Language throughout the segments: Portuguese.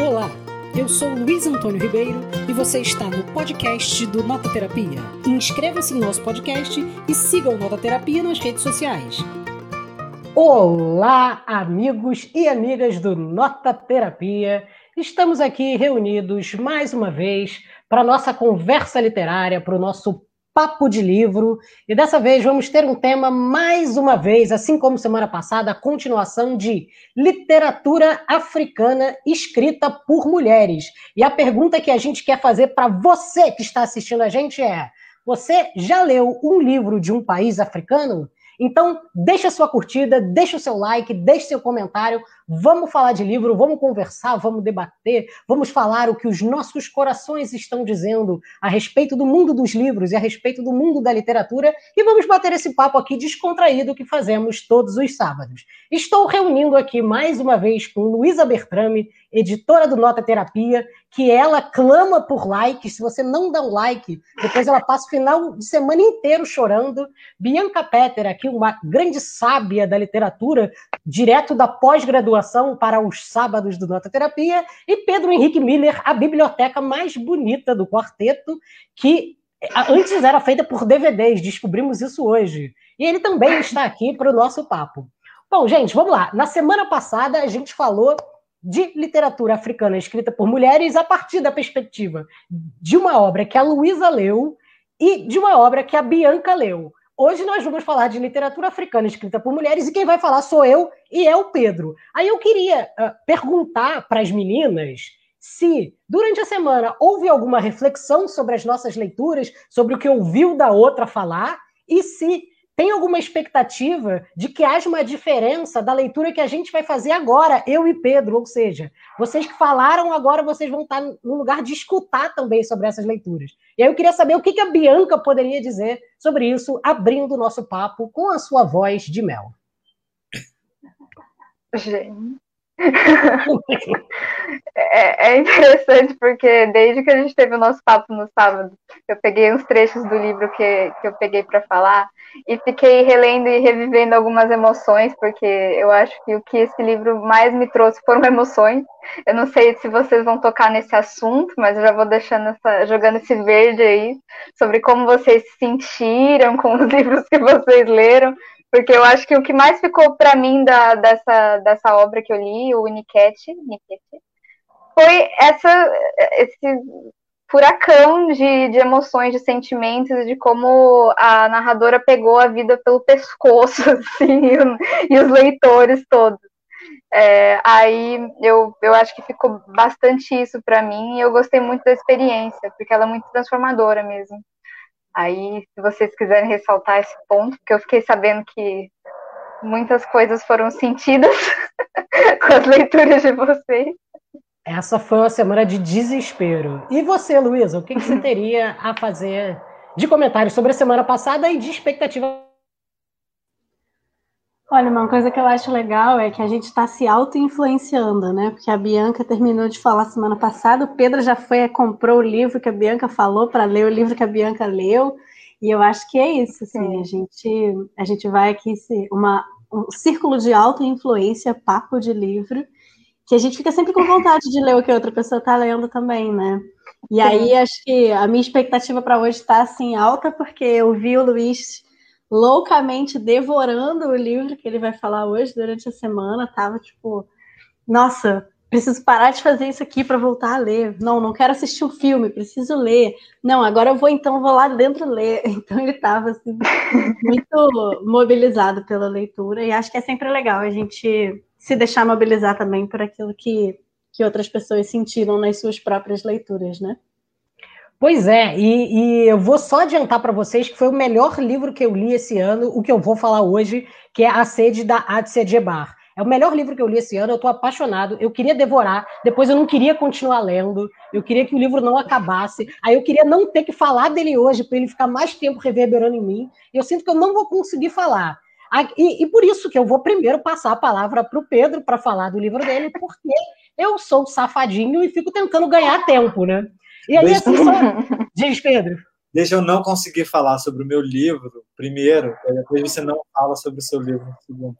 Olá, eu sou Luiz Antônio Ribeiro e você está no podcast do Nota Terapia. Inscreva-se no nosso podcast e siga o Nota Terapia nas redes sociais. Olá, amigos e amigas do Nota Terapia. Estamos aqui reunidos mais uma vez para nossa conversa literária, para o nosso papo de livro. E dessa vez vamos ter um tema, mais uma vez, assim como semana passada, a continuação de literatura africana escrita por mulheres. E a pergunta que a gente quer fazer para você que está assistindo a gente é: você já leu um livro de um país africano? Então, deixa sua curtida, deixa o seu like, deixa seu comentário. Vamos falar de livro, vamos conversar, vamos debater, vamos falar o que os nossos corações estão dizendo a respeito do mundo dos livros e a respeito do mundo da literatura e vamos bater esse papo aqui descontraído que fazemos todos os sábados. Estou reunindo aqui mais uma vez com Luísa Bertrame, editora do Nota Terapia, que ela clama por likes. Se você não dá um like, depois ela passa o final de semana inteiro chorando. Bianca Petter, aqui uma grande sábia da literatura, direto da pós-graduação para os sábados do Nota Terapia. E Pedro Henrique Miller, a biblioteca mais bonita do quarteto, que antes era feita por DVDs, descobrimos isso hoje. E ele também está aqui para o nosso papo. Bom, gente, vamos lá. Na semana passada a gente falou de literatura africana escrita por mulheres a partir da perspectiva de uma obra que a Luísa leu e de uma obra que a Bianca leu. Hoje nós vamos falar de literatura africana escrita por mulheres e quem vai falar sou eu e é o Pedro. Aí eu queria uh, perguntar para as meninas se durante a semana houve alguma reflexão sobre as nossas leituras, sobre o que ouviu da outra falar e se tem alguma expectativa de que haja uma diferença da leitura que a gente vai fazer agora, eu e Pedro? Ou seja, vocês que falaram agora, vocês vão estar no lugar de escutar também sobre essas leituras. E aí eu queria saber o que a Bianca poderia dizer sobre isso, abrindo o nosso papo com a sua voz de mel. Gente. É, é, interessante porque desde que a gente teve o nosso papo no sábado, eu peguei uns trechos do livro que, que eu peguei para falar e fiquei relendo e revivendo algumas emoções, porque eu acho que o que esse livro mais me trouxe foram emoções. Eu não sei se vocês vão tocar nesse assunto, mas eu já vou deixando essa, jogando esse verde aí sobre como vocês se sentiram com os livros que vocês leram, porque eu acho que o que mais ficou para mim da, dessa, dessa obra que eu li, o Niket, foi essa, esse furacão de, de emoções, de sentimentos, de como a narradora pegou a vida pelo pescoço, assim, e, os leitores todos. É, aí eu, eu acho que ficou bastante isso para mim e eu gostei muito da experiência, porque ela é muito transformadora mesmo. Aí, se vocês quiserem ressaltar esse ponto, porque eu fiquei sabendo que muitas coisas foram sentidas com as leituras de vocês. Essa foi uma semana de desespero. E você, Luísa, o que, que você teria a fazer de comentários sobre a semana passada e de expectativa Olha, uma coisa que eu acho legal é que a gente está se auto-influenciando, né? Porque a Bianca terminou de falar semana passada, o Pedro já foi e comprou o livro que a Bianca falou para ler o livro que a Bianca leu. E eu acho que é isso, assim, a gente, a gente vai aqui uma, um círculo de auto-influência, papo de livro, que a gente fica sempre com vontade de ler o que outra pessoa está lendo também, né? E aí acho que a minha expectativa para hoje está assim alta, porque eu vi o Luiz loucamente devorando o livro que ele vai falar hoje durante a semana. Tava tipo, nossa, preciso parar de fazer isso aqui para voltar a ler. Não, não quero assistir um filme, preciso ler. Não, agora eu vou então vou lá dentro ler. Então ele estava assim, muito mobilizado pela leitura e acho que é sempre legal a gente se deixar mobilizar também por aquilo que, que outras pessoas sentiram nas suas próprias leituras, né? Pois é, e, e eu vou só adiantar para vocês que foi o melhor livro que eu li esse ano, o que eu vou falar hoje, que é A Sede da Adsia Djebar. É o melhor livro que eu li esse ano, eu estou apaixonado, eu queria devorar, depois eu não queria continuar lendo, eu queria que o livro não acabasse, aí eu queria não ter que falar dele hoje, para ele ficar mais tempo reverberando em mim, e eu sinto que eu não vou conseguir falar. E, e por isso que eu vou primeiro passar a palavra para o Pedro para falar do livro dele, porque eu sou safadinho e fico tentando ganhar tempo, né? E aí, Deixa... assim, só... diz, Pedro. Deixa eu não conseguir falar sobre o meu livro primeiro, depois você não fala sobre o seu livro segundo.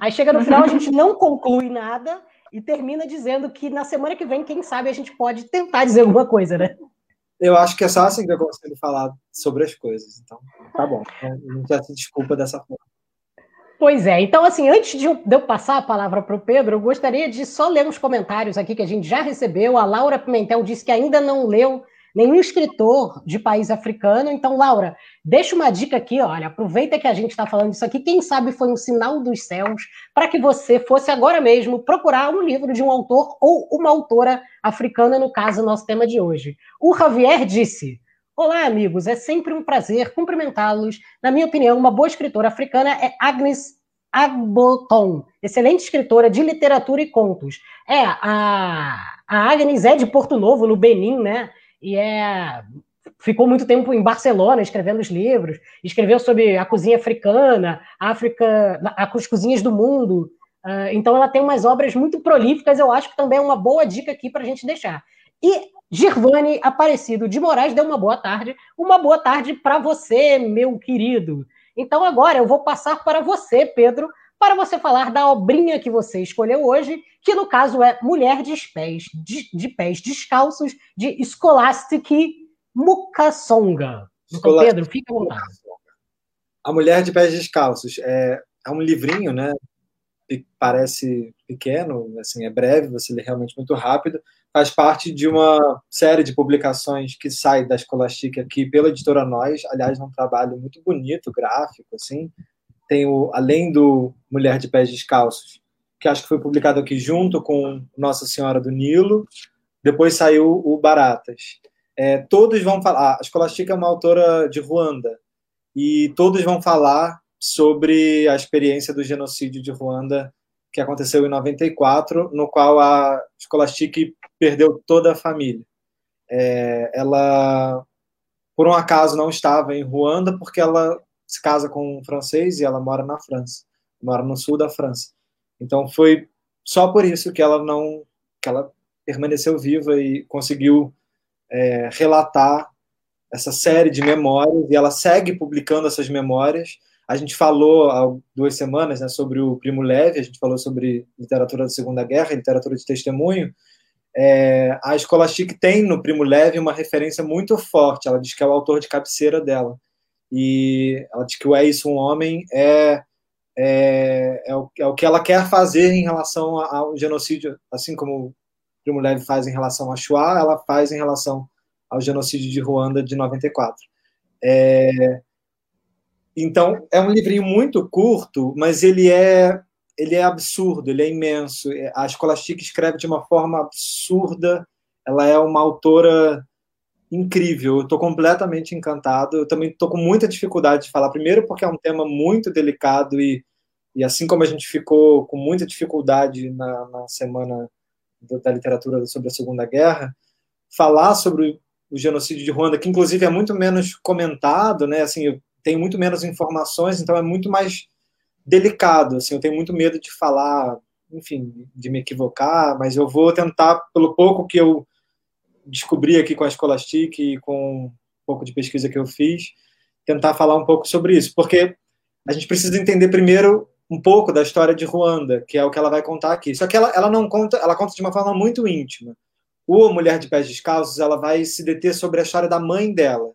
Aí chega no final, a gente não conclui nada, e termina dizendo que na semana que vem, quem sabe, a gente pode tentar dizer alguma coisa, né? Eu acho que é só assim que eu consigo falar sobre as coisas. Então, tá bom. A gente já se desculpa dessa forma. Pois é, então assim, antes de eu, passar a palavra para o Pedro, eu gostaria de só ler uns comentários aqui que a gente já recebeu. A Laura Pimentel disse que ainda não leu nenhum escritor de país africano. Então, Laura, deixa uma dica aqui, olha, aproveita que a gente está falando isso aqui, quem sabe foi um sinal dos céus para que você fosse agora mesmo procurar um livro de um autor ou uma autora africana, no caso, nosso tema de hoje. O Javier disse. Olá, amigos, é sempre um prazer cumprimentá-los. Na minha opinião, uma boa escritora africana é Agnes Agboton, excelente escritora de literatura e contos. É, a, a Agnes é de Porto Novo, no Benin, né? e é ficou muito tempo em Barcelona escrevendo os livros, escreveu sobre a cozinha africana, África, as cozinhas do mundo. Uh, então ela tem umas obras muito prolíficas, eu acho que também é uma boa dica aqui para a gente deixar. E Girvani Aparecido de Moraes deu uma boa tarde, uma boa tarde para você, meu querido. Então agora eu vou passar para você, Pedro, para você falar da obrinha que você escolheu hoje, que no caso é Mulher de Pés, de, de Pés Descalços, de Scholastic Mukasonga. Então, Pedro, fica à vontade. A Mulher de Pés Descalços é, é um livrinho, né? Parece pequeno, assim, é breve, você lê realmente muito rápido. Faz parte de uma série de publicações que sai da Scholastic aqui pela editora Nós. Aliás, é um trabalho muito bonito, gráfico, assim tem o além do Mulher de Pés Descalços, que acho que foi publicado aqui junto com Nossa Senhora do Nilo. Depois saiu o Baratas. É, todos vão falar. A Scholastica é uma autora de Ruanda e todos vão falar sobre a experiência do genocídio de Ruanda que aconteceu em 94, no qual a Scholastic perdeu toda a família. É, ela, por um acaso, não estava em Ruanda porque ela se casa com um francês e ela mora na França, mora no sul da França. Então foi só por isso que ela não, que ela permaneceu viva e conseguiu é, relatar essa série de memórias e ela segue publicando essas memórias. A gente falou há duas semanas né, sobre o Primo Leve, a gente falou sobre literatura da Segunda Guerra, literatura de testemunho. É, a Scholastic tem no Primo Leve uma referência muito forte. Ela diz que é o autor de cabeceira dela e ela diz que o É Isso um Homem é, é, é, o, é o que ela quer fazer em relação ao genocídio, assim como o Primo Leve faz em relação a Shoah, ela faz em relação ao genocídio de Ruanda de 94. É, então, é um livrinho muito curto, mas ele é ele é absurdo, ele é imenso. A Scholastic escreve de uma forma absurda. Ela é uma autora incrível. Eu estou completamente encantado. Eu também estou com muita dificuldade de falar. Primeiro, porque é um tema muito delicado e, e assim como a gente ficou com muita dificuldade na, na semana da literatura sobre a Segunda Guerra, falar sobre o genocídio de Ruanda, que inclusive é muito menos comentado, né? Assim, eu tenho muito menos informações, então é muito mais delicado. Assim, eu tenho muito medo de falar, enfim, de me equivocar, mas eu vou tentar, pelo pouco que eu descobri aqui com a Scholastic e com um pouco de pesquisa que eu fiz, tentar falar um pouco sobre isso, porque a gente precisa entender primeiro um pouco da história de Ruanda, que é o que ela vai contar aqui. Só que ela, ela não conta, ela conta de uma forma muito íntima. O Mulher de Pés Descalços, ela vai se deter sobre a história da mãe dela,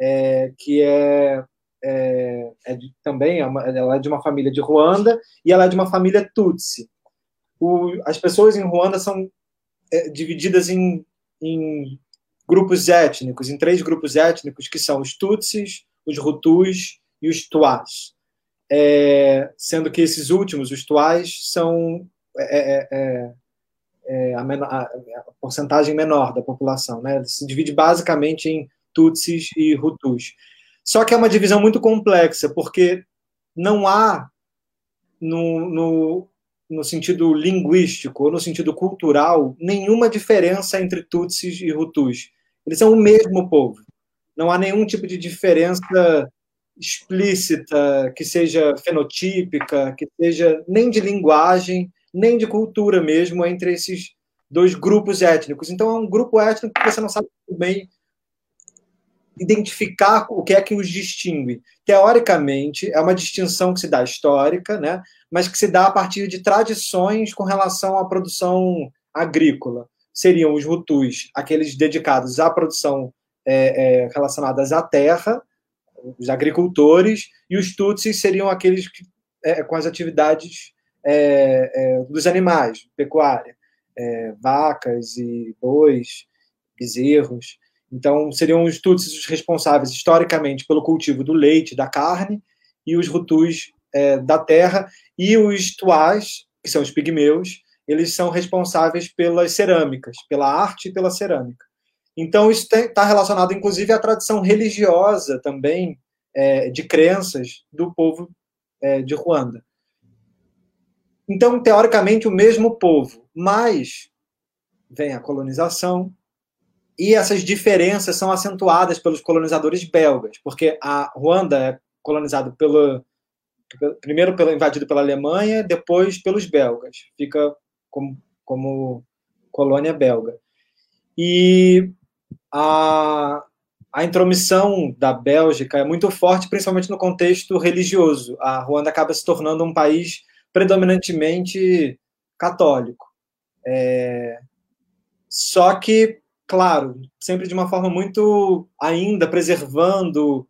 é, que é, é, é de, também é uma, ela é de uma família de Ruanda e ela é de uma família Tutsi. O, as pessoas em Ruanda são é, divididas em em grupos étnicos, em três grupos étnicos, que são os Tutsis, os Hutus e os Tuás. É, sendo que esses últimos, os Tuás, são é, é, é, é a, menor, a, a, porcentagem menor da população. Né? Se divide basicamente em Tutsis e Hutus. Só que é uma divisão muito complexa, porque não há no, no, no sentido linguístico ou no sentido cultural, nenhuma diferença entre Tutsis e Hutus. Eles são o mesmo povo. Não há nenhum tipo de diferença explícita, que seja fenotípica, que seja nem de linguagem, nem de cultura mesmo, entre esses dois grupos étnicos. Então, é um grupo étnico que você não sabe bem identificar o que é que os distingue. Teoricamente, é uma distinção que se dá histórica, né, mas que se dá a partir de tradições com relação à produção agrícola. Seriam os Hutus, aqueles dedicados à produção é, é, relacionadas à terra, os agricultores, e os Tutsis seriam aqueles que, é, com as atividades é, é, dos animais, pecuária, é, vacas e bois, bezerros. Então, seriam os Tutsis os responsáveis historicamente pelo cultivo do leite, da carne, e os Hutus é, da terra, e os Tuás, que são os pigmeus, eles são responsáveis pelas cerâmicas, pela arte e pela cerâmica. Então, isso está relacionado, inclusive, à tradição religiosa também, é, de crenças do povo é, de Ruanda. Então, teoricamente, o mesmo povo, mas vem a colonização, e essas diferenças são acentuadas pelos colonizadores belgas, porque a Ruanda é colonizado pelo primeiro pelo invadido pela Alemanha, depois pelos belgas. Fica como, como colônia belga. E a, a intromissão da Bélgica é muito forte, principalmente no contexto religioso. A Ruanda acaba se tornando um país predominantemente católico. É... Só que claro, sempre de uma forma muito ainda preservando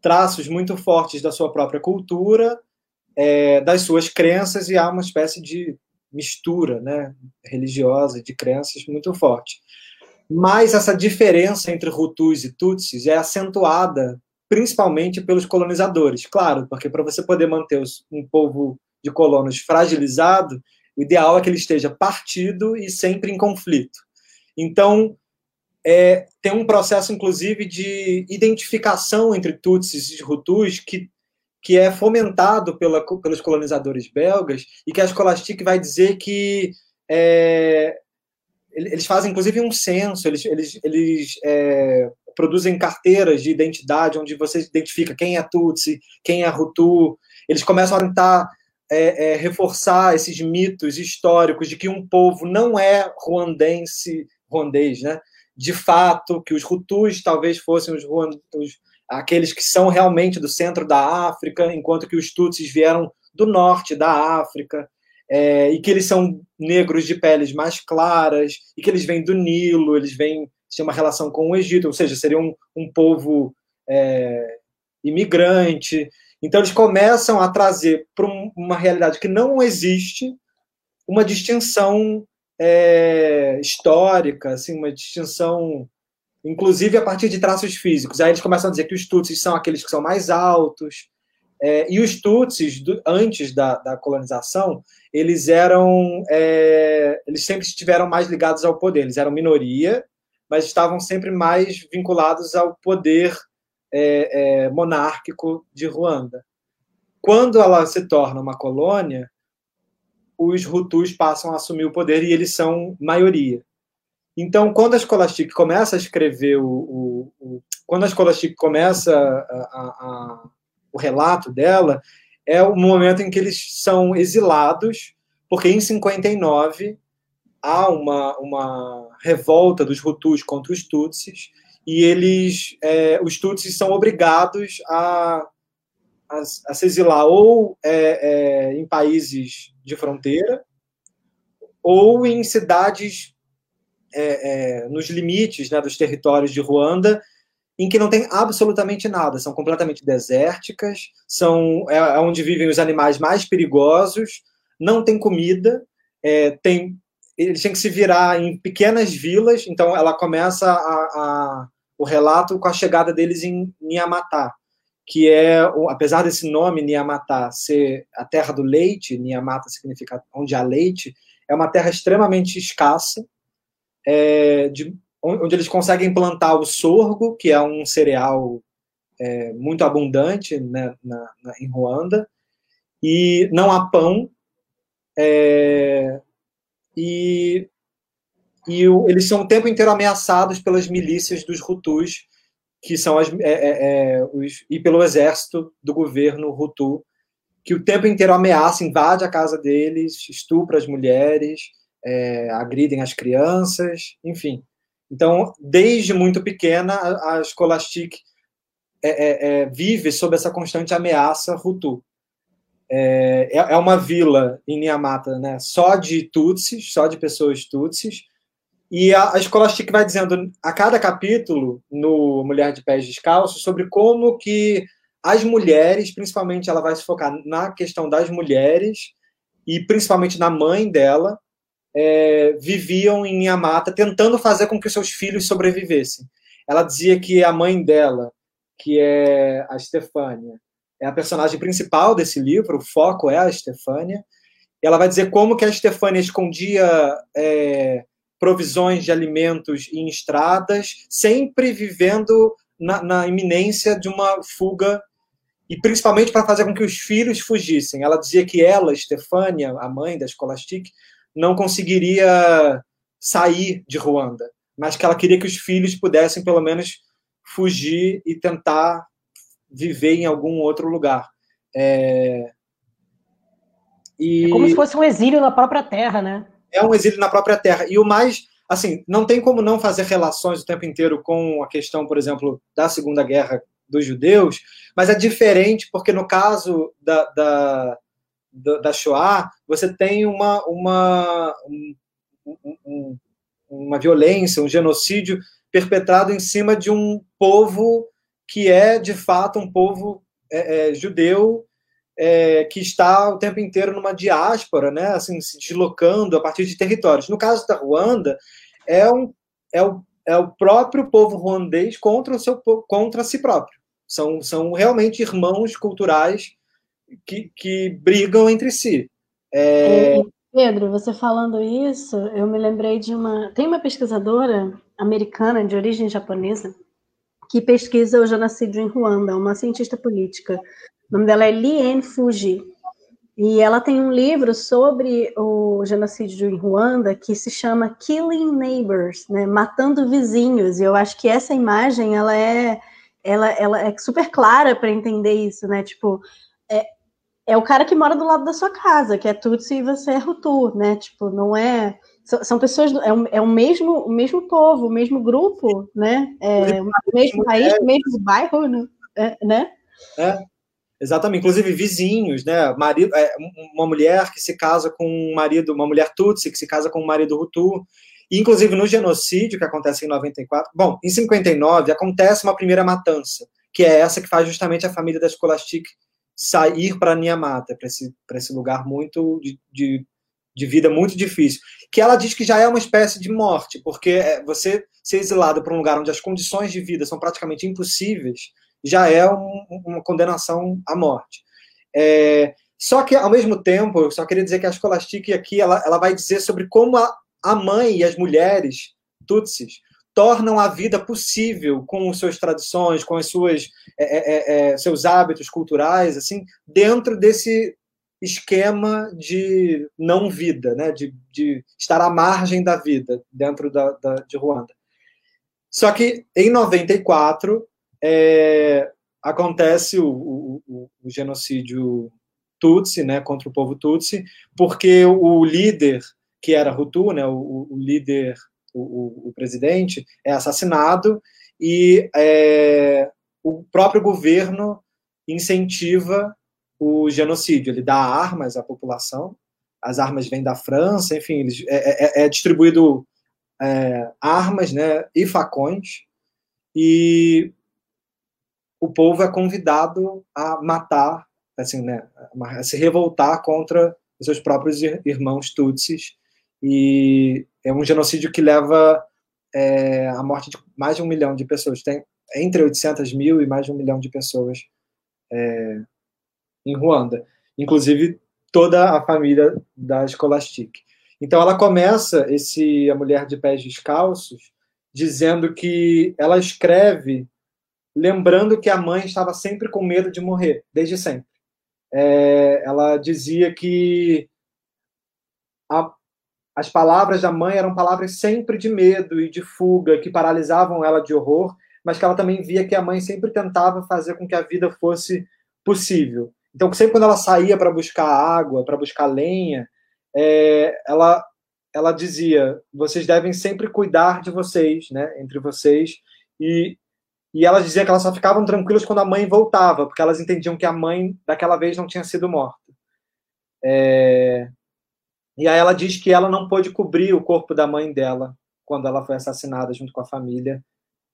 traços muito fortes da sua própria cultura, é, das suas crenças e há uma espécie de mistura, né, religiosa de crenças muito forte. Mas essa diferença entre Hutus e Tutsis é acentuada principalmente pelos colonizadores, claro, porque para você poder manter um povo de colonos fragilizado, o ideal é que ele esteja partido e sempre em conflito. Então, é, tem um processo, inclusive, de identificação entre Tutsis e Hutus que, que é fomentado pela, pelos colonizadores belgas e que a Scholastic vai dizer que é, eles fazem, inclusive, um censo, eles, eles, eles é, produzem carteiras de identidade onde você identifica quem é Tutsi, quem é Hutu. Eles começam a tentar é, é, reforçar esses mitos históricos de que um povo não é ruandense, ruandês, né? De fato que os Hutus talvez fossem os, os, aqueles que são realmente do centro da África, enquanto que os Tutsis vieram do norte da África, é, e que eles são negros de peles mais claras, e que eles vêm do Nilo, eles vêm têm uma relação com o Egito, ou seja, seriam um, um povo é, imigrante. Então eles começam a trazer para uma realidade que não existe uma distinção é, histórica, assim, uma distinção, inclusive a partir de traços físicos. Aí eles começam a dizer que os Tutsis são aqueles que são mais altos, é, e os Tutsis, do, antes da, da, colonização, eles eram, é, eles sempre estiveram mais ligados ao poder. Eles eram minoria, mas estavam sempre mais vinculados ao poder é, é monárquico de Ruanda. Quando ela se torna uma colônia, os Hutus passam a assumir o poder e eles são maioria. Então, quando a Scholastic começa a escrever o, o, o quando a Scholastic começa a, a, a, o relato dela, é o momento em que eles são exilados, porque em 59 há uma, uma revolta dos Hutus contra os Tutsis e eles, é, os Tutsis são obrigados a a, a se exilar ou é, é, em países de fronteira ou em cidades é, é, nos limites né, dos territórios de Ruanda, em que não tem absolutamente nada, são completamente desérticas, são é, é onde vivem os animais mais perigosos, não tem comida, é, tem eles têm que se virar em pequenas vilas, então ela começa a, a, o relato com a chegada deles em Niamatá, que é, apesar desse nome, Niamata, ser a terra do leite, Niamata significa onde há leite, é uma terra extremamente escassa, é, de, onde eles conseguem plantar o sorgo, que é um cereal é, muito abundante né, na, na, em Ruanda, e não há pão, é, e, e o, eles são o tempo inteiro ameaçados pelas milícias dos Hutus, que são as, é, é, é, os, e pelo exército do governo Hutu, que o tempo inteiro ameaça, invade a casa deles, estupra as mulheres, é, agridem as crianças, enfim. Então, desde muito pequena, a Scholastic é, é, é, vive sob essa constante ameaça Hutu. É, é uma vila em Niamata, né, só de Tutsis, só de pessoas Tutsis, e a, a Scholastic vai dizendo a cada capítulo no Mulher de Pés Descalços sobre como que as mulheres, principalmente ela vai se focar na questão das mulheres e principalmente na mãe dela, é, viviam em Yamata tentando fazer com que seus filhos sobrevivessem. Ela dizia que a mãe dela, que é a Stefânia, é a personagem principal desse livro, o foco é a Stefânia. Ela vai dizer como que a Stefânia escondia é, provisões de alimentos em estradas, sempre vivendo na, na iminência de uma fuga e principalmente para fazer com que os filhos fugissem. Ela dizia que ela, Stefânia, a mãe da Scholastic, não conseguiria sair de Ruanda, mas que ela queria que os filhos pudessem pelo menos fugir e tentar viver em algum outro lugar. É... E... É como se fosse um exílio na própria terra, né? É um exílio na própria terra. E o mais, assim, não tem como não fazer relações o tempo inteiro com a questão, por exemplo, da Segunda Guerra dos judeus, mas é diferente porque no caso da, da, da Shoah, você tem uma, uma, um, um, uma violência, um genocídio perpetrado em cima de um povo que é, de fato, um povo é, é, judeu é, que está o tempo inteiro numa diáspora, né, assim, se deslocando a partir de territórios. No caso da Ruanda, é, um, é, o, é o próprio povo ruandês contra, o seu, contra si próprio. São, são realmente irmãos culturais que, que brigam entre si. É... Pedro, você falando isso, eu me lembrei de uma. Tem uma pesquisadora americana de origem japonesa que pesquisa o genocídio em Ruanda, uma cientista política. O nome dela é Lien Fuji. E ela tem um livro sobre o genocídio em Ruanda que se chama Killing Neighbors, né? matando vizinhos. E eu acho que essa imagem ela é ela, ela é super clara para entender isso, né? Tipo, é, é o cara que mora do lado da sua casa, que é Tutsi e você é Hutu, né? Tipo, não é. São, pessoas, é, um, é o, mesmo, o mesmo povo, o mesmo grupo, né? É, o mesmo país, o mesmo bairro, né? É, né? É, exatamente. Inclusive vizinhos, né? Marido, é, uma mulher que se casa com um marido, uma mulher Tutsi que se casa com um marido Hutu. Inclusive, no genocídio que acontece em 94, bom, em 59 acontece uma primeira matança, que é essa que faz justamente a família da Scholastic sair para Niamata, para esse, esse lugar muito de, de, de, vida muito difícil. Que ela diz que já é uma espécie de morte, porque é, você ser exilado para um lugar onde as condições de vida são praticamente impossíveis já é um, uma condenação à morte. É, só que, ao mesmo tempo, eu só queria dizer que a Scholastic aqui ela, ela vai dizer sobre como a, a mãe e as mulheres tutsis tornam a vida possível com as suas tradições, com as suas é, é, é, é, seus hábitos culturais, assim, dentro desse esquema de não vida, né, de, de estar à margem da vida dentro da, da de Ruanda. Só que em 94 é, acontece o, o, o, genocídio Tutsi, né, contra o povo Tutsi, porque o líder que era Hutu, né, o, líder, o, presidente, é assassinado e é, o próprio governo incentiva o genocídio. Ele dá armas à população, as armas vêm da França, enfim, eles, é, é, é distribuído é, armas né, e facões, e o povo é convidado a matar, assim, né, a se revoltar contra os seus próprios irmãos Tutsis e é um genocídio que leva é, à morte de mais de um milhão de pessoas. Tem entre 800 mil e mais de um milhão de pessoas é, em Ruanda, inclusive toda a família da Scholastic. Então ela começa esse a mulher de pés descalços dizendo que ela escreve lembrando que a mãe estava sempre com medo de morrer desde sempre. É, ela dizia que a, as palavras da mãe eram palavras sempre de medo e de fuga, que paralisavam ela de horror, mas que ela também via que a mãe sempre tentava fazer com que a vida fosse possível. Então, sempre quando ela saía para buscar água, para buscar lenha, é, ela ela dizia: vocês devem sempre cuidar de vocês, né, entre vocês. E, e ela dizia que elas só ficavam tranquilas quando a mãe voltava, porque elas entendiam que a mãe daquela vez não tinha sido morta. É... E aí ela diz que ela não pôde cobrir o corpo da mãe dela quando ela foi assassinada junto com a família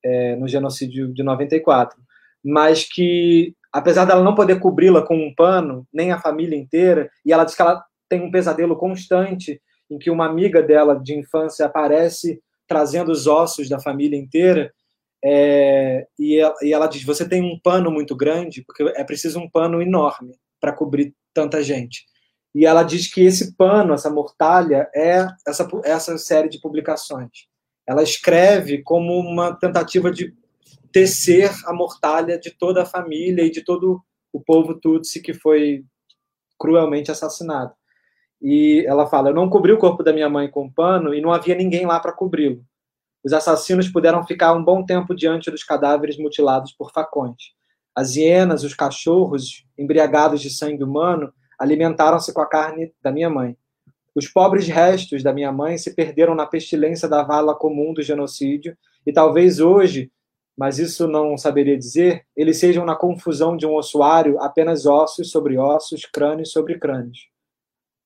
é, no genocídio de 94, mas que apesar dela não poder cobri-la com um pano, nem a família inteira, e ela diz que ela tem um pesadelo constante em que uma amiga dela de infância aparece trazendo os ossos da família inteira, é, e, ela, e ela diz: você tem um pano muito grande, porque é preciso um pano enorme para cobrir tanta gente. E ela diz que esse pano, essa mortalha, é essa, essa série de publicações. Ela escreve como uma tentativa de tecer a mortalha de toda a família e de todo o povo Tutsi que foi cruelmente assassinado. E ela fala: Eu não cobri o corpo da minha mãe com pano e não havia ninguém lá para cobri-lo. Os assassinos puderam ficar um bom tempo diante dos cadáveres mutilados por facões. As hienas, os cachorros, embriagados de sangue humano, alimentaram-se com a carne da minha mãe. Os pobres restos da minha mãe se perderam na pestilência da vala comum do genocídio, e talvez hoje, mas isso não saberia dizer, eles sejam na confusão de um ossuário apenas ossos sobre ossos, crânios sobre crânios.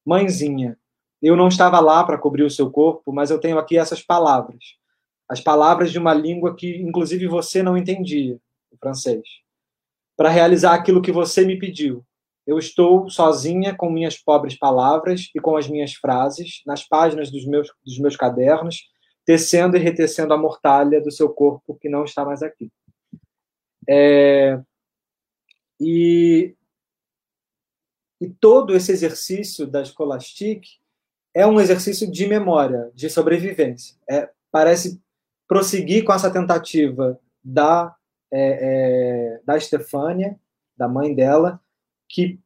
Mãezinha, eu não estava lá para cobrir o seu corpo, mas eu tenho aqui essas palavras. As palavras de uma língua que, inclusive, você não entendia, o francês. Para realizar aquilo que você me pediu. Eu estou sozinha com minhas pobres palavras e com as minhas frases, nas páginas dos meus, dos meus cadernos, tecendo e retecendo a mortalha do seu corpo que não está mais aqui. É... E e todo esse exercício da escolastique é um exercício de memória, de sobrevivência. É, parece prosseguir com essa tentativa da, é, é, da Estefânia, da mãe dela, que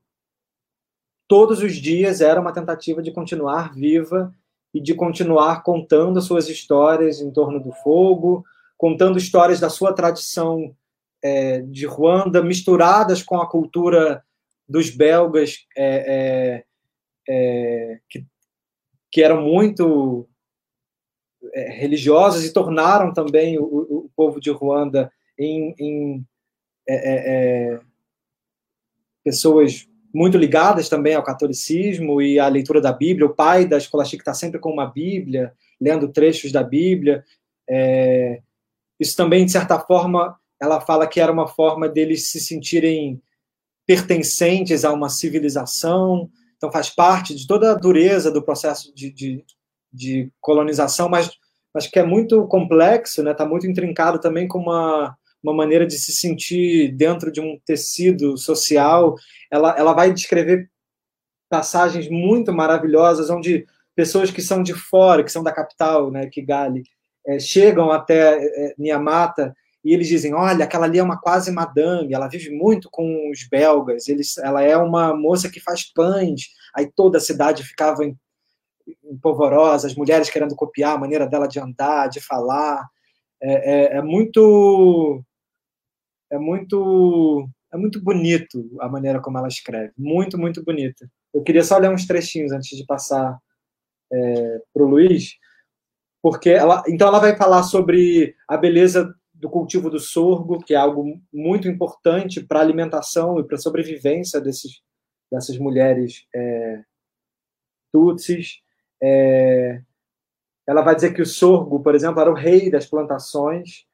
todos os dias era uma tentativa de continuar viva e de continuar contando suas histórias em torno do fogo, contando histórias da sua tradição é, de Ruanda, misturadas com a cultura dos belgas é, é, é, que, que eram muito é, religiosos e tornaram também o, o povo de Ruanda em, em é, pessoas muito ligadas também ao catolicismo e à leitura da Bíblia. O pai da escolastica está sempre com uma Bíblia, lendo trechos da Bíblia. É, isso também, de certa forma, ela fala que era uma forma deles se sentirem pertencentes a uma civilização, então faz parte de toda a dureza do processo de, de, de colonização, mas, mas que é muito complexo, está né? Tá muito intrincado também com uma, uma maneira de se sentir dentro de um tecido social. Ela, ela vai descrever passagens muito maravilhosas, onde pessoas que são de fora, que são da capital, né, Kigali, é, chegam até é, Niamata e eles dizem: olha, aquela ali é uma quase madame, ela vive muito com os belgas, eles, ela é uma moça que faz pães. Aí toda a cidade ficava em polvorosa, as mulheres querendo copiar a maneira dela de andar, de falar. É, é, é muito. É muito. É muito bonito a maneira como ela escreve. Muito, muito bonita. Eu queria só ler uns trechinhos antes de passar é, para o Luiz, porque ela, então ela vai falar sobre a beleza do cultivo do sorgo, que é algo muito importante para a alimentação e para a sobrevivência desses, dessas mulheres é, tutsis. É, ela vai dizer que o sorgo, por exemplo, era o rei das plantações,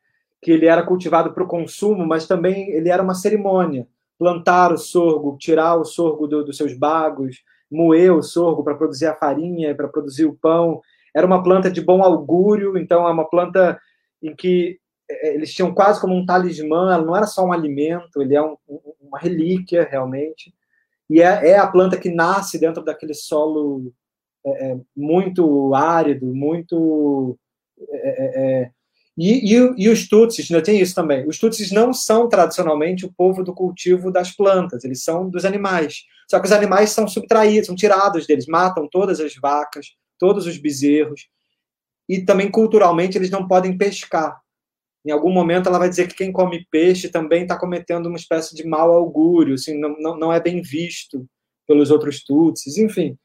que ele era cultivado para o consumo, mas também ele era uma cerimônia. Plantar o sorgo, tirar o sorgo do, dos seus bagos, moer o sorgo para produzir a farinha, para produzir o pão. Era uma planta de bom augúrio, então é uma planta em que é, eles tinham quase como um talismã, ela não era só um alimento, ele é um, uma relíquia realmente. E é, é, a planta que nasce dentro daquele solo é, é muito árido, muito. É, é, e, e, e, os Tutsis, né, tem isso também. Os Tutsis não são tradicionalmente o povo do cultivo das plantas, eles são dos animais. Só que os animais são subtraídos, são tirados deles, matam todas as vacas, todos os bezerros. E também culturalmente eles não podem pescar em algum momento ela vai dizer que quem come peixe também está cometendo uma espécie de mau augúrio, assim, não, não, não é bem visto pelos outros tutsis, enfim.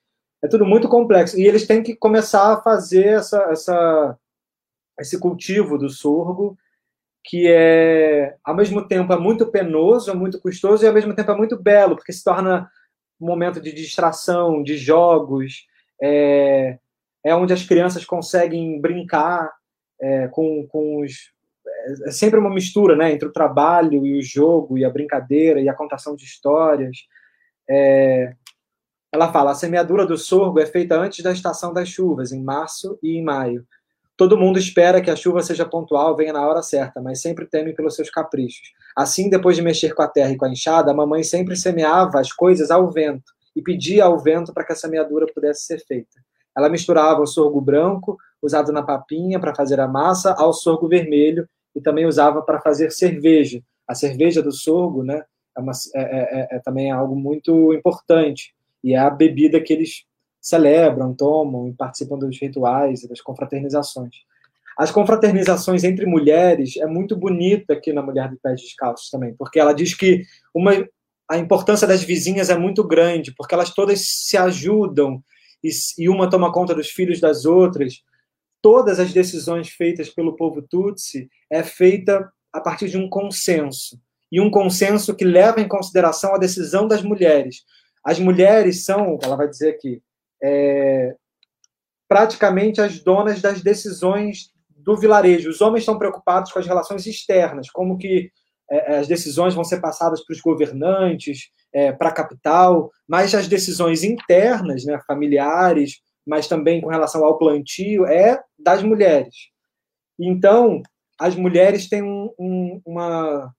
É tudo muito complexo. E eles têm que começar a fazer essa, essa, esse cultivo do sorgo, que é, ao mesmo tempo, é muito penoso, é muito custoso, e ao mesmo tempo é muito belo, porque se torna um momento de distração, de jogos, é, é onde as crianças conseguem brincar é, com, com os. É, é sempre uma mistura né, entre o trabalho e o jogo, e a brincadeira, e a contação de histórias. É, ela fala: a semeadura do sorgo é feita antes da estação das chuvas, em março e em maio. Todo mundo espera que a chuva seja pontual, venha na hora certa, mas sempre teme pelos seus caprichos. Assim, depois de mexer com a terra e com a enxada, a mamãe sempre semeava as coisas ao vento e pedia ao vento para que a semeadura pudesse ser feita. Ela misturava o sorgo branco, usado na papinha para fazer a massa, ao sorgo vermelho e também usava para fazer cerveja. A cerveja do sorgo, né, é, uma, é, é, é, é também algo muito importante e é a bebida que eles celebram, tomam e participam dos rituais e das confraternizações. As confraternizações entre mulheres é muito bonita aqui na Mulher de Pés Descalços também, porque ela diz que uma, a importância das vizinhas é muito grande, porque elas todas se ajudam e, e uma toma conta dos filhos das outras. Todas as decisões feitas pelo povo Tutsi é feita a partir de um consenso, e um consenso que leva em consideração a decisão das mulheres. As mulheres são, ela vai dizer aqui, é, praticamente as donas das decisões do vilarejo. Os homens estão preocupados com as relações externas, como que é, é as decisões vão ser passadas para os governantes, é, para a capital, mas as decisões internas, né, familiares, mas também com relação ao plantio, é das mulheres. Então, as mulheres têm um, um, uma,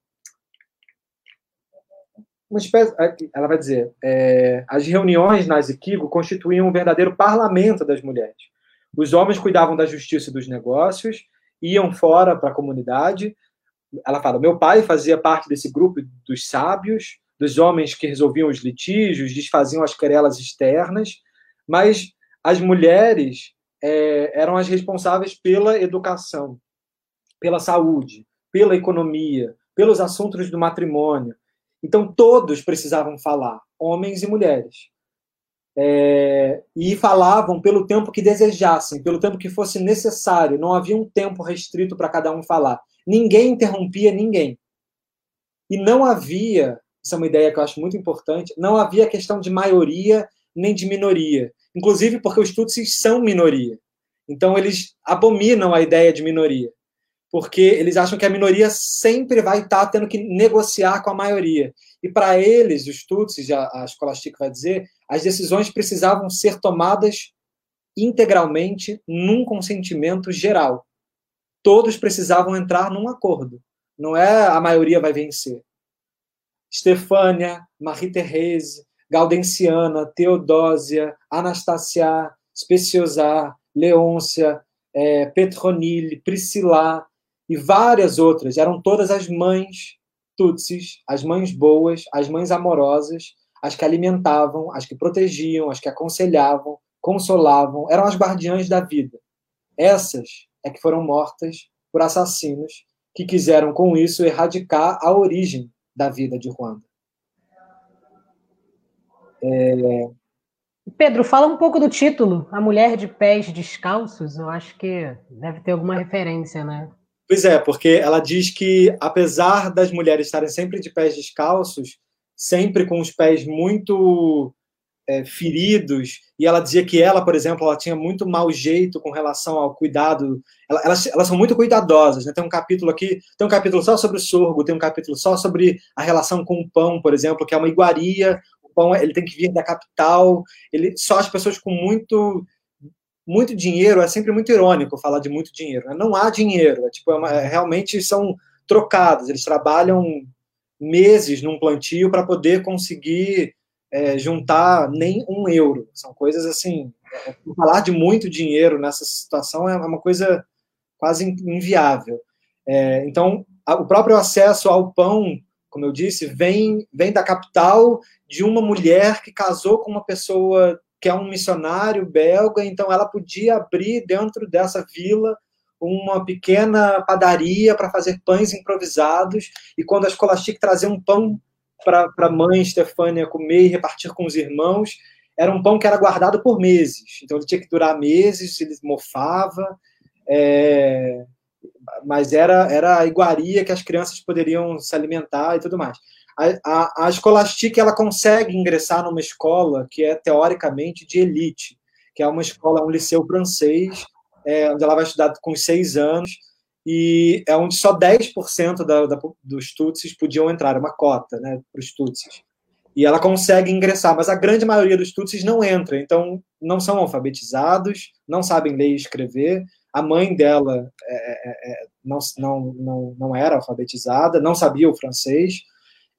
uma espécie, ela vai dizer, é, as reuniões na Zikigo constituíam um verdadeiro parlamento das mulheres. Os homens cuidavam da justiça e dos negócios, iam fora para a comunidade. Ela fala: meu pai fazia parte desse grupo dos sábios, dos homens que resolviam os litígios, desfaziam as querelas externas, mas as mulheres é, eram as responsáveis pela educação, pela saúde, pela economia, pelos assuntos do matrimônio. Então, todos precisavam falar, homens e mulheres. É, e falavam pelo tempo que desejassem, pelo tempo que fosse necessário. Não havia um tempo restrito para cada um falar. Ninguém interrompia ninguém. E não havia, isso é uma ideia que eu acho muito importante, não havia questão de maioria nem de minoria. Inclusive porque os Tutsis são minoria. Então, eles abominam a ideia de minoria porque eles acham que a minoria sempre vai estar tendo que negociar com a maioria. E para eles, os Tutsis, a, a Scholastic vai dizer, as decisões precisavam ser tomadas integralmente num consentimento geral. Todos precisavam entrar num acordo. Não é a maioria vai vencer. Stefânia, Marie-Thérèse, Gaudenciana, Teodósia, Anastasia, Speciosar, Leôncia, é, Petronile, Priscila, e várias outras. Eram todas as mães tutsis, as mães boas, as mães amorosas, as que alimentavam, as que protegiam, as que aconselhavam, consolavam, eram as guardiãs da vida. Essas é que foram mortas por assassinos que quiseram com isso erradicar a origem da vida de Ruanda. É... Pedro, fala um pouco do título, A Mulher de Pés Descalços. Eu acho que deve ter alguma referência, né? Pois é, porque ela diz que, apesar das mulheres estarem sempre de pés descalços, sempre com os pés muito é, feridos, e ela dizia que ela, por exemplo, ela tinha muito mau jeito com relação ao cuidado. Ela, elas, elas são muito cuidadosas, né? Tem um capítulo aqui, tem um capítulo só sobre o sorgo, tem um capítulo só sobre a relação com o pão, por exemplo, que é uma iguaria. O pão ele tem que vir da capital. Ele só as pessoas com muito muito dinheiro é sempre muito irônico falar de muito dinheiro. Né? Não há dinheiro, é, tipo, é uma, é, realmente são trocados. Eles trabalham meses num plantio para poder conseguir é, juntar nem um euro. São coisas assim. É, falar de muito dinheiro nessa situação é uma coisa quase inviável. É, então, a, o próprio acesso ao pão, como eu disse, vem, vem da capital de uma mulher que casou com uma pessoa que é um missionário belga, então ela podia abrir dentro dessa vila uma pequena padaria para fazer pães improvisados, e quando a Scholastic trazia um pão para a mãe Stefânia comer e repartir com os irmãos, era um pão que era guardado por meses. Então ele tinha que durar meses, ele mofava, é, mas era, era a iguaria que as crianças poderiam se alimentar e tudo mais. A, a, a Scholastic ela consegue ingressar numa escola que é teoricamente de elite, que é uma escola, um liceu francês, é, onde ela vai estudar com seis anos, e é onde só 10% da, da, dos Tutsis podiam entrar, uma cota né, para os Tutsis. E ela consegue ingressar, mas a grande maioria dos Tutsis não entra, então não são alfabetizados, não sabem ler e escrever. A mãe dela é, é, é não, não, não, não era alfabetizada, não sabia o francês.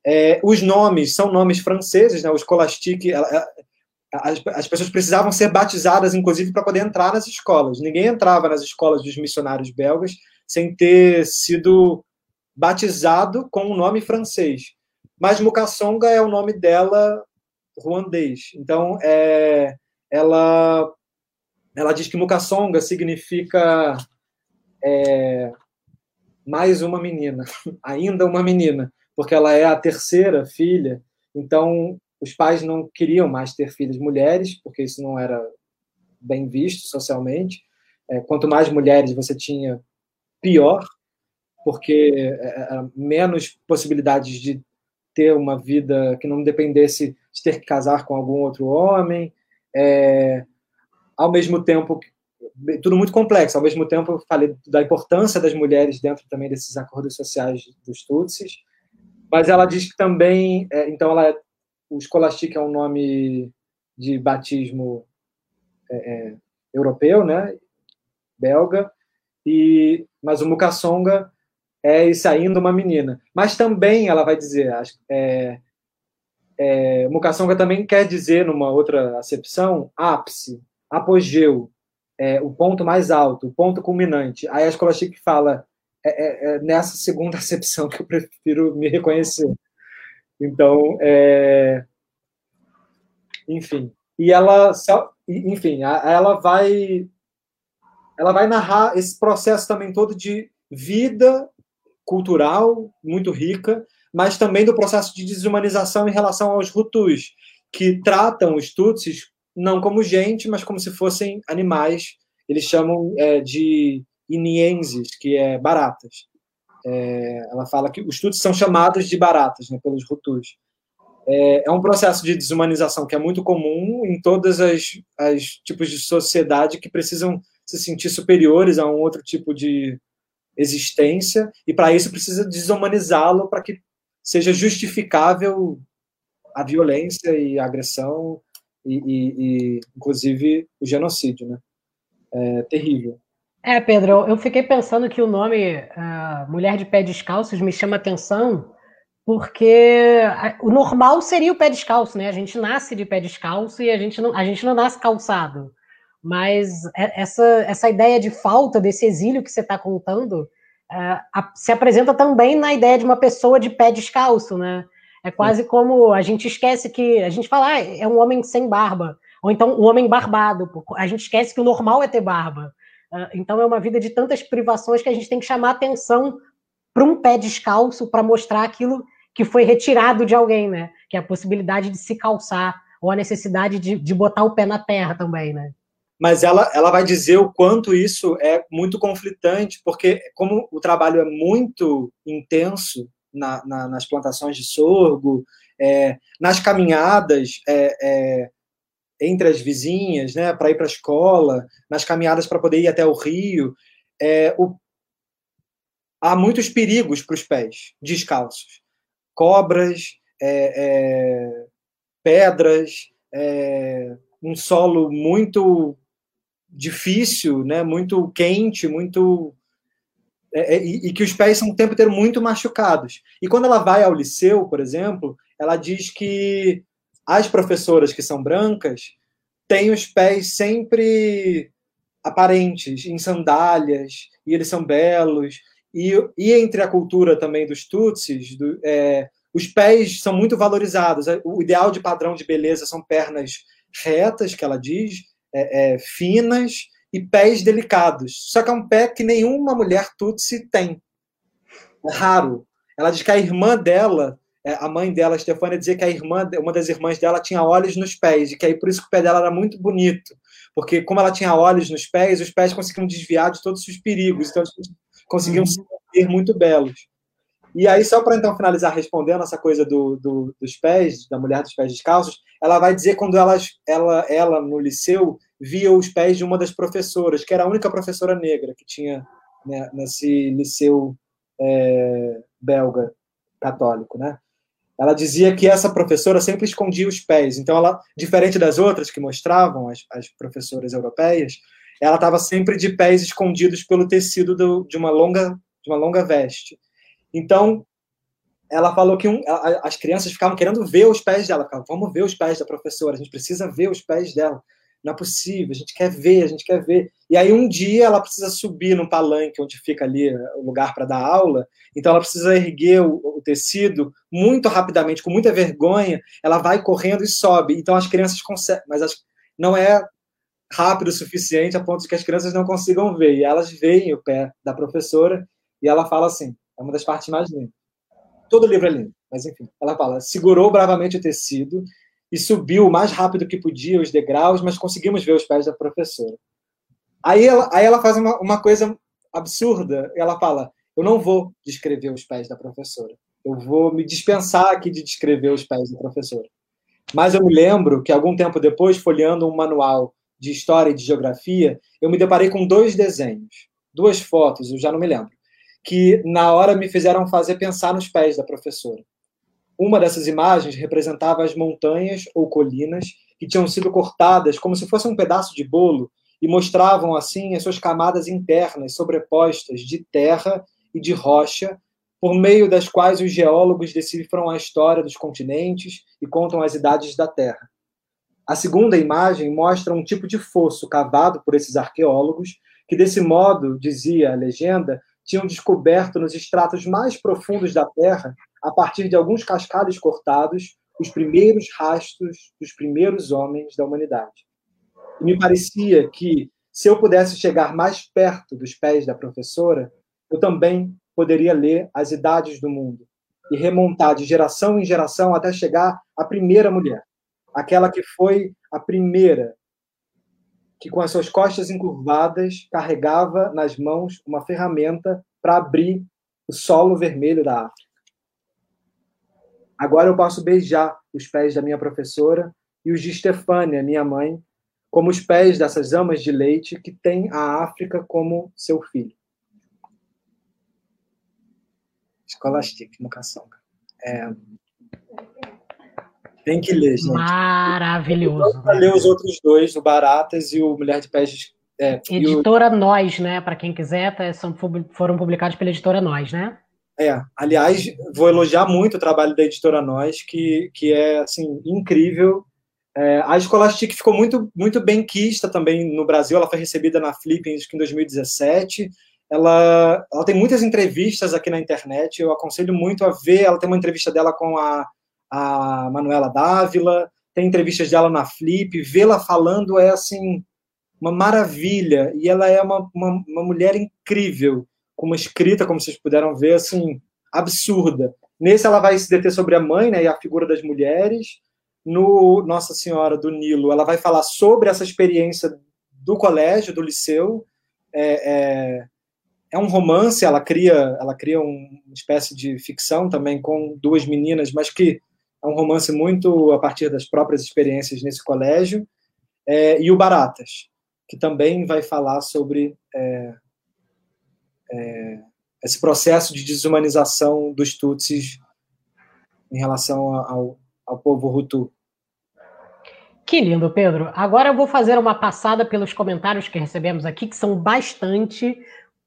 É, os nomes são nomes franceses, né? o Scholastic, ela, as, as pessoas precisavam ser batizadas, inclusive, para poder entrar nas escolas. Ninguém entrava nas escolas dos missionários belgas sem ter sido batizado com o um nome francês. Mas Mukassonga é o nome dela ruandês. Então, é, ela, ela diz que Mukassonga significa é, mais uma menina, ainda uma menina, porque ela é a terceira filha. Então, os pais não queriam mais ter filhas mulheres, porque isso não era bem visto socialmente. É, quanto mais mulheres você tinha, pior, porque é, é menos possibilidades de ter uma vida que não dependesse de ter que casar com algum outro homem. É, ao mesmo tempo, tudo muito complexo. Ao mesmo tempo, eu falei da importância das mulheres dentro também desses acordos sociais dos Tutsis. Mas ela diz que também, é, então, ela, o Scholastic é um nome de batismo é, é, europeu, né, belga, e mas o Mukasonga é isso ainda uma menina. Mas também ela vai dizer, é, é, Mukasonga também quer dizer, numa outra acepção, ápice, apogeu, é, o ponto mais alto, o ponto culminante. Aí a escola chique fala, é, é, é, nessa segunda acepção que eu prefiro me reconhecer. Então, é, enfim. E ela, enfim, ela vai, ela vai narrar esse processo também todo de vida cultural muito rica, mas também do processo de desumanização em relação aos Hutus, que tratam os Tutsis não como gente, mas como se fossem animais. Eles chamam é, de inienses, que é baratas. É, ela fala que os Tutsis são chamados de baratas né, pelos Hutus. É, é, um processo de desumanização que é muito comum em todas as, as tipos de sociedade que precisam se sentir superiores a um outro tipo de existência, e para isso precisa desumanizá-lo para que seja justificável a violência e a agressão e, e, e inclusive o genocídio, né? É terrível. É, Pedro, eu fiquei pensando que o nome uh, Mulher de Pé Descalços me chama atenção porque o normal seria o pé descalço, né? A gente nasce de pé descalço e a gente não, a gente não nasce calçado. Mas essa, essa ideia de falta desse exílio que você está contando uh, a, se apresenta também na ideia de uma pessoa de pé descalço, né? É quase como a gente esquece que a gente fala, ah, é um homem sem barba, ou então um homem barbado. A gente esquece que o normal é ter barba. Uh, então é uma vida de tantas privações que a gente tem que chamar atenção para um pé descalço para mostrar aquilo que foi retirado de alguém, né? Que é a possibilidade de se calçar ou a necessidade de, de botar o pé na terra também, né? mas ela, ela vai dizer o quanto isso é muito conflitante, porque como o trabalho é muito intenso na, na, nas plantações de sorgo, é, nas caminhadas é, é, entre as vizinhas, né, para ir para a escola, nas caminhadas para poder ir até o rio, é, o, há muitos perigos para os pés descalços, cobras, é, é, pedras, um solo muito difícil, né? Muito quente, muito é, é, e, e, que os pés são o tempo inteiro muito machucados. E quando ela vai ao liceu, por exemplo, ela diz que as professoras que são brancas têm os pés sempre aparentes, em sandálias, e eles são belos. E, e entre a cultura também dos Tutsis, do, é, os pés são muito valorizados. O ideal de padrão de beleza são pernas retas, que ela diz, é, é, finas e pés delicados. Só que é um pé que nenhuma mulher Tutsi tem. É raro. Ela diz que a irmã dela a mãe dela, Stefania, dizia que a irmã, uma das irmãs dela tinha olhos nos pés, e que aí por isso que o pé dela era muito bonito, porque como ela tinha olhos nos pés, os pés conseguiam desviar de todos os perigos, então eles conseguiam uhum. ser muito belos. E aí, só para então finalizar respondendo essa coisa do, do, dos pés, da mulher dos pés descalços, ela vai dizer quando ela, ela, ela, no liceu, via os pés de uma das professoras, que era a única professora negra que tinha né, nesse liceu é, belga católico, né? Ela dizia que essa professora sempre escondia os pés. Então, ela, diferente das outras que mostravam, as, as professoras europeias, ela estava sempre de pés escondidos pelo tecido do, de uma longa de uma longa veste. Então, ela falou que um, as crianças ficavam querendo ver os pés dela. Ficavam, Vamos ver os pés da professora, a gente precisa ver os pés dela. Não é possível, a gente quer ver, a gente quer ver. E aí um dia ela precisa subir num palanque onde fica ali eh, o lugar para dar aula, então ela precisa erguer o, o, tecido muito rapidamente, com muita vergonha, ela vai correndo e sobe. Então as crianças conseguem, mas as, não é rápido o suficiente a ponto de que as crianças não consigam ver. E elas veem o pé da professora e ela fala assim: é uma das partes mais lindas. Todo livro é lindo, mas enfim. Ela fala: segurou bravamente o tecido e subiu o mais rápido que podia os degraus, mas conseguimos ver os pés da professora. Aí ela, aí ela faz uma, uma coisa absurda. Ela fala: eu não vou descrever os pés da professora. Eu vou me dispensar aqui de descrever os pés da professora. Mas eu me lembro que algum tempo depois, folheando um manual de história e de geografia, eu me deparei com dois desenhos, duas fotos, eu já não me lembro que na hora me fizeram fazer pensar nos pés da professora. Uma dessas imagens representava as montanhas ou colinas que tinham sido cortadas como se fosse um pedaço de bolo e mostravam assim as suas camadas internas sobrepostas de terra e de rocha, por meio das quais os geólogos decifram a história dos continentes e contam as idades da Terra. A segunda imagem mostra um tipo de fosso cavado por esses arqueólogos, que desse modo, dizia a legenda, tinham descoberto nos estratos mais profundos da Terra, a partir de alguns cascalhos cortados, os primeiros rastros dos primeiros homens da humanidade. E me parecia que, se eu pudesse chegar mais perto dos pés da professora, eu também poderia ler as idades do mundo e remontar de geração em geração até chegar à primeira mulher, aquela que foi a primeira que com as suas costas encurvadas carregava nas mãos uma ferramenta para abrir o solo vermelho da África. Agora eu posso beijar os pés da minha professora e os de Stefânia, minha mãe, como os pés dessas amas de leite que têm a África como seu filho. Escolastic, educação. É, tem que ler, gente. Maravilhoso. Para ler os outros dois, o Baratas e o Mulher de Pés. É, editora o... Nós, né? Para quem quiser, tá, são, foram publicados pela editora Nós, né? É, aliás, vou elogiar muito o trabalho da editora Nós, que, que é assim incrível. É, a Scholastic ficou muito, muito bem quista também no Brasil. Ela foi recebida na Flip em 2017. Ela, ela tem muitas entrevistas aqui na internet. Eu aconselho muito a ver. Ela tem uma entrevista dela com a a Manuela Dávila, tem entrevistas dela na Flip, vê-la falando é assim uma maravilha e ela é uma, uma, uma, mulher incrível, com uma escrita, como vocês puderam ver, assim absurda. Nesse ela vai se deter sobre a mãe, né, e a figura das mulheres. No Nossa Senhora do Nilo, ela vai falar sobre essa experiência do colégio, do liceu. É, é, é um romance, ela cria, ela cria uma espécie de ficção também com duas meninas, mas que é um romance muito a partir das próprias experiências nesse colégio, é, e o Baratas, que também vai falar sobre é, é, esse processo de desumanização dos Tutsis em relação ao, ao povo Hutu. Que lindo, Pedro. Agora eu vou fazer uma passada pelos comentários que recebemos aqui, que são bastante.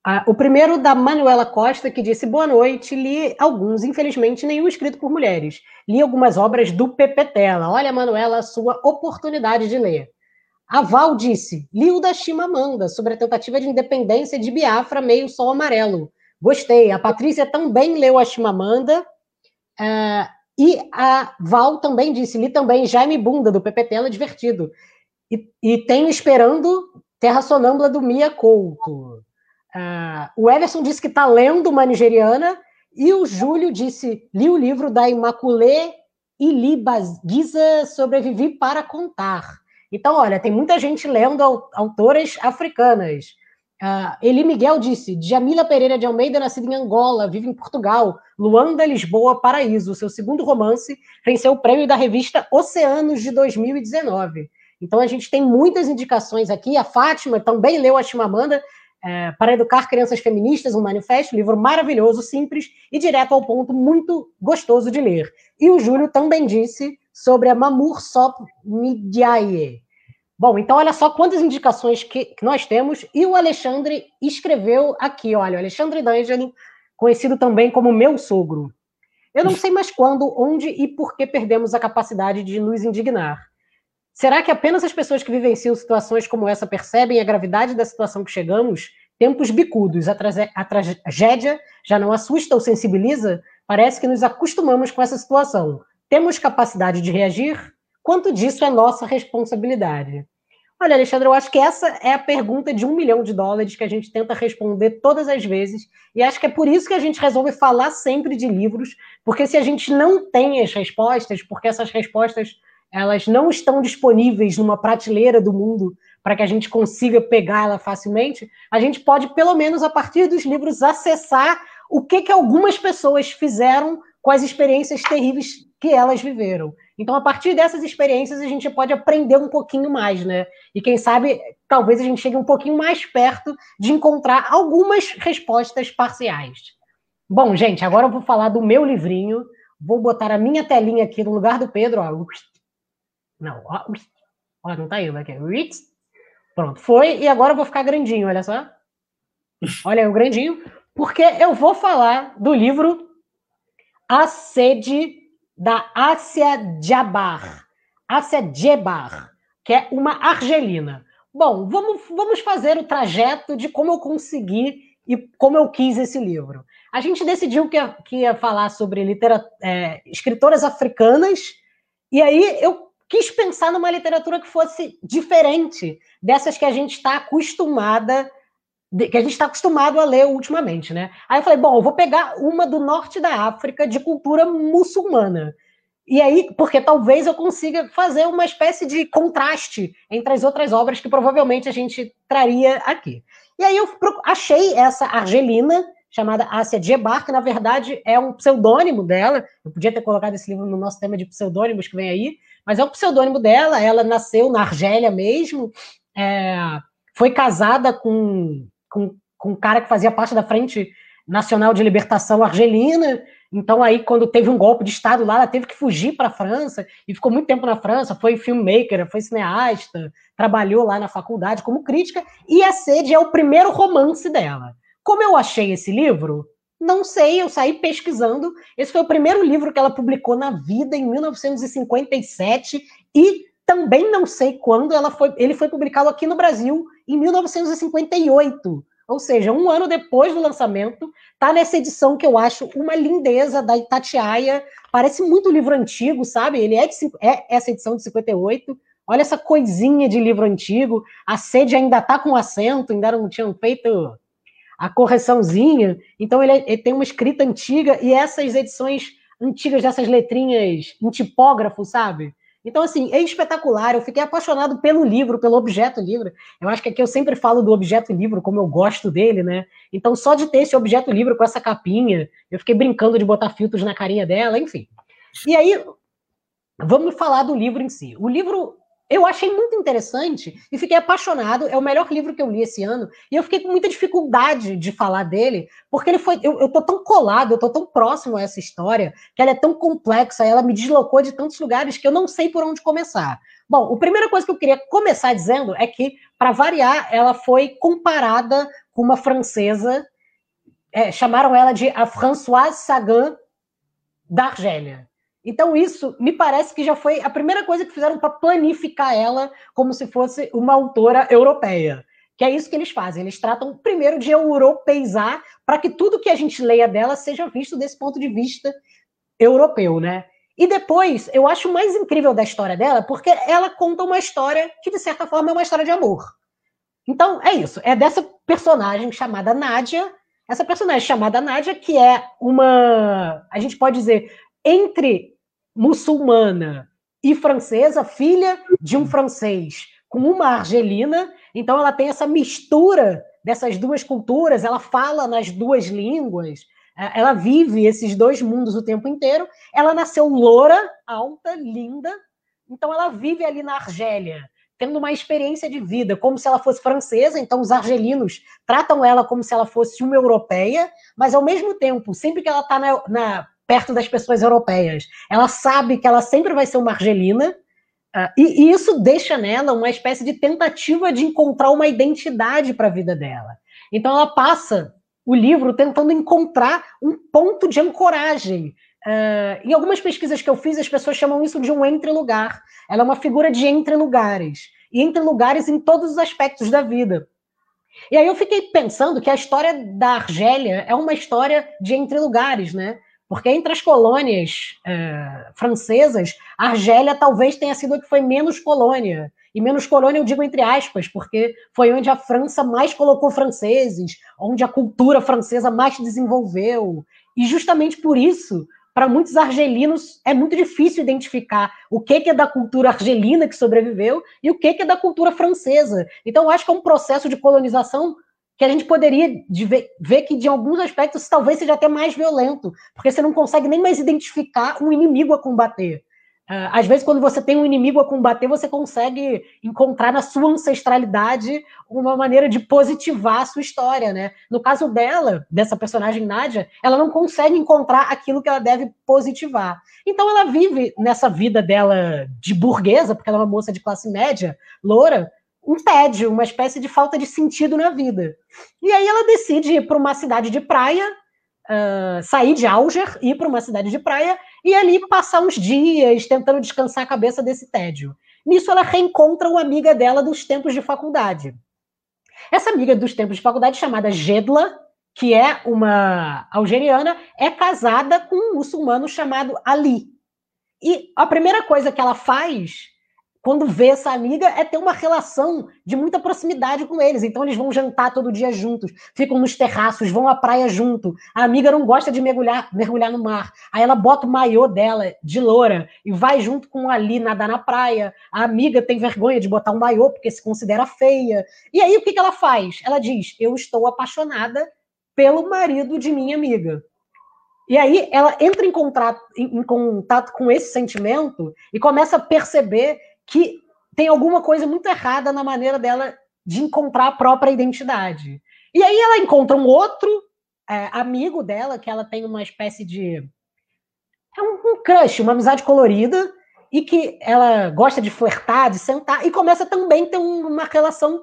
Ah, o primeiro da Manuela Costa, que disse: Boa noite, li alguns, infelizmente, nenhum escrito por mulheres. Li algumas obras do Pepe Tela. Olha, Manuela, a sua oportunidade de ler. A Val disse: Li o da Chimamanda, sobre a tentativa de independência de Biafra, meio sol amarelo. Gostei. A Patrícia também leu a Chimamanda. Uh, e a Val também disse: Li também Jaime Bunda, do Pepe Tela, divertido. E, e tenho esperando Terra Sonâmbula do Mia Couto. Uh, o Everson disse que está lendo uma nigeriana E o Júlio disse: li o livro da Imaculée Ilibagiza Sobrevivi para Contar. Então, olha, tem muita gente lendo autoras africanas. Uh, Eli Miguel disse: Jamila Pereira de Almeida, nascida em Angola, vive em Portugal. Luanda, Lisboa, Paraíso. Seu segundo romance venceu o prêmio da revista Oceanos de 2019. Então a gente tem muitas indicações aqui. A Fátima também leu a Chimamanda é, para educar crianças feministas, um manifesto, livro maravilhoso, simples e direto ao ponto, muito gostoso de ler. E o Júlio também disse sobre a Mamour Sop Midiaye. Bom, então olha só quantas indicações que, que, nós temos. E o Alexandre escreveu aqui, olha, o Alexandre D'Angelo, conhecido também como meu sogro. Eu não sei mais quando, onde e por que perdemos a capacidade de nos indignar. Será que apenas as pessoas que vivenciam situações como essa percebem a gravidade da situação que chegamos? Tempos bicudos, a, a tragédia já não assusta ou sensibiliza? Parece que nos acostumamos com essa situação. Temos capacidade de reagir? Quanto disso é nossa responsabilidade? Olha, Alexandre, eu acho que essa é a pergunta de um milhão de dólares que a gente tenta responder todas as vezes, e acho que é por isso que a gente resolve falar sempre de livros, porque se a gente não tem as respostas, porque essas respostas elas não estão disponíveis numa prateleira do mundo para que a gente consiga pegar ela facilmente, a gente pode, pelo menos a partir dos livros, acessar o que, que algumas pessoas fizeram com as experiências terríveis que elas viveram. Então, a partir dessas experiências, a gente pode aprender um pouquinho mais, né? E quem sabe, talvez a gente chegue um pouquinho mais perto de encontrar algumas respostas parciais. Bom, gente, agora eu vou falar do meu livrinho. Vou botar a minha telinha aqui no lugar do Pedro, ó. Não, ó, ó não tá indo aqui. Pronto, foi. E agora eu vou ficar grandinho, olha só. Olha aí o grandinho. Porque eu vou falar do livro A Sede da Ásia Jabar. Ásia Jebar, que é uma argelina. Bom, vamos, vamos fazer o trajeto de como eu consegui e como eu quis esse livro. A gente decidiu que ia, que ia falar sobre litera, é, escritoras africanas, e aí eu quis pensar numa literatura que fosse diferente dessas que a gente está acostumada que a gente está acostumado a ler ultimamente, né? Aí eu falei, bom, eu vou pegar uma do norte da África de cultura muçulmana. E aí, porque talvez eu consiga fazer uma espécie de contraste entre as outras obras que provavelmente a gente traria aqui. E aí eu achei essa argelina, chamada Ásia Djebar, que na verdade é um pseudônimo dela. Eu podia ter colocado esse livro no nosso tema de pseudônimos que vem aí, mas é um pseudônimo dela. Ela nasceu na Argélia mesmo, é, foi casada com, com, com um cara que fazia parte da Frente Nacional de Libertação Argelina. Então, aí, quando teve um golpe de Estado lá, ela teve que fugir para a França e ficou muito tempo na França. Foi filmmaker, foi cineasta, trabalhou lá na faculdade como crítica. E A Sede é o primeiro romance dela. Como eu achei esse livro? Não sei, eu saí pesquisando. Esse foi o primeiro livro que ela publicou na vida, em 1957, e também não sei quando ela foi, ele foi publicado aqui no Brasil, em 1958. Ou seja, um ano depois do lançamento, tá nessa edição que eu acho uma lindeza da Itatiaia. Parece muito livro antigo, sabe? Ele é, de, é essa edição de 58. Olha essa coisinha de livro antigo. A sede ainda tá com acento, ainda não tinham feito a correçãozinha. Então ele, é, ele, tem uma escrita antiga e essas edições antigas dessas letrinhas em tipógrafo, sabe? Então, assim, é espetacular. Eu fiquei apaixonado pelo livro, pelo objeto livro. Eu acho que aqui eu sempre falo do objeto livro, como eu gosto dele, né? Então, só de ter esse objeto livro com essa capinha, eu fiquei brincando de botar filtros na carinha dela, enfim. E aí, vamos falar do livro em si. O livro eu achei muito interessante e fiquei apaixonado. É o melhor livro que eu li esse ano. E eu fiquei com muita dificuldade de falar dele, porque ele foi. Eu, eu tô tão colado, eu tô tão próximo a essa história, que ela é tão complexa, ela me deslocou de tantos lugares que eu não sei por onde começar. Bom, a primeira coisa que eu queria começar dizendo é que, para variar, ela foi comparada com uma francesa. É, chamaram ela de a Françoise Sagan da Argélia. Então, isso me parece que já foi a primeira coisa que fizeram para planificar ela como se fosse uma autora europeia. Que é isso que eles fazem. Eles tratam primeiro de europeizar para que tudo que a gente leia dela seja visto desse ponto de vista europeu, né? E depois, eu acho o mais incrível da história dela, porque ela conta uma história que, de certa forma, é uma história de amor. Então, é isso. É dessa personagem chamada Nádia, essa personagem chamada Nádia, que é uma, a gente pode dizer, entre muçulmana e francesa, filha de um francês com uma argelina, então ela tem essa mistura dessas duas culturas, ela fala nas duas línguas, é, ela vive esses dois mundos o tempo inteiro. Ela nasceu loura, alta, linda, então ela vive ali na Argélia, tendo uma experiência de vida, como se ela fosse francesa, então os argelinos tratam ela como se ela fosse uma europeia, mas ao mesmo tempo, sempre que ela está na, na, perto das pessoas europeias, ela sabe que ela sempre vai ser uma argelina, Uh, e, e, isso deixa nela uma espécie de tentativa de encontrar uma identidade para a vida dela. Então ela passa o livro tentando encontrar um ponto de ancoragem. Uh, em algumas pesquisas que eu fiz, as pessoas chamam isso de um entre-lugar. Ela é uma figura de entre-lugares. E entre-lugares em todos os aspectos da vida. E aí eu fiquei pensando que a história da Argélia é uma história de entre-lugares, né? Porque entre as colônias é, francesas, a Argélia talvez tenha sido a que foi menos colônia. E menos colônia eu digo entre aspas, porque foi onde a França mais colocou franceses, onde a cultura francesa mais se desenvolveu. E justamente por isso, para muitos argelinos, é muito difícil identificar o que, é da cultura argelina que sobreviveu e o que, que é da cultura francesa. Então, eu acho que é um processo de colonização que a gente poderia ver, ver, que, de alguns aspectos, talvez seja até mais violento, porque você não consegue nem mais identificar um inimigo a combater. Uh, às vezes, quando você tem um inimigo a combater, você consegue encontrar na sua ancestralidade uma maneira de positivar a sua história, né? No caso dela, dessa personagem Nádia, ela não consegue encontrar aquilo que ela deve positivar. Então, ela vive nessa vida dela de burguesa, porque ela é uma moça de classe média, loura, um tédio, uma espécie de falta de sentido na vida. E aí ela decide ir para uma cidade de praia, uh, sair de Alger, ir para uma cidade de praia e ali passar uns dias tentando descansar a cabeça desse tédio. Nisso ela reencontra uma amiga dela dos tempos de faculdade. Essa amiga dos tempos de faculdade, chamada Gedla, que é uma algeriana, é casada com um muçulmano chamado Ali. E a primeira coisa que ela faz quando vê essa amiga, é ter uma relação de muita proximidade com eles. Então eles vão jantar todo dia juntos, ficam nos terraços, vão à praia junto. A amiga não gosta de mergulhar, mergulhar no mar. Aí ela bota o maiô dela de loura e vai junto com Ali nadar na praia. A amiga tem vergonha de botar um maiô porque se considera feia. E aí o que, que ela faz? Ela diz: Eu estou apaixonada pelo marido de minha amiga. E aí ela entra em contato, em contato com esse sentimento e começa a perceber que tem alguma coisa muito errada na maneira dela de encontrar a própria identidade. E aí ela encontra um outro é, amigo dela, que ela tem uma espécie de. É um, um crush, uma amizade colorida, e que ela gosta de flertar, de sentar, e começa também a ter um, uma relação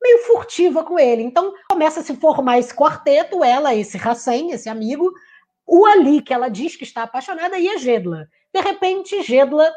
meio furtiva com ele. Então começa a se formar esse quarteto, ela, esse Hassen, esse amigo, o Ali, que ela diz que está apaixonada, e a Gedla. De repente, Gedla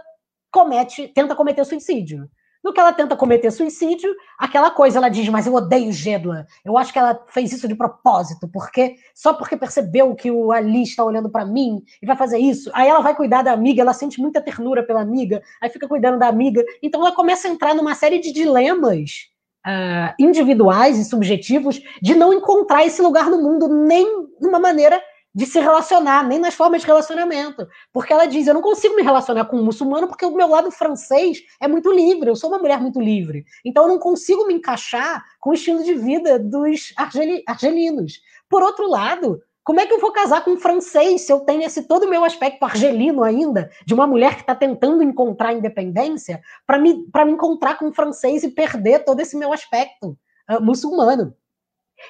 comete, tenta cometer suicídio. No que ela tenta cometer suicídio, aquela coisa, ela diz, mas eu odeio Gedla. Eu acho que ela fez isso de propósito, porque só porque percebeu que o Ali está olhando para mim e vai fazer isso. Aí ela vai cuidar da amiga, ela sente muita ternura pela amiga, aí fica cuidando da amiga. Então ela começa a entrar numa série de dilemas uh, individuais e subjetivos de não encontrar esse lugar no mundo nem numa maneira de se relacionar, nem nas formas de relacionamento. Porque ela diz: eu não consigo me relacionar com um muçulmano porque o meu lado francês é muito livre, eu sou uma mulher muito livre. Então eu não consigo me encaixar com o estilo de vida dos argeli argelinos. Por outro lado, como é que eu vou casar com um francês se eu tenho esse todo o meu aspecto argelino ainda, de uma mulher que está tentando encontrar independência, para me, me encontrar com um francês e perder todo esse meu aspecto uh, muçulmano?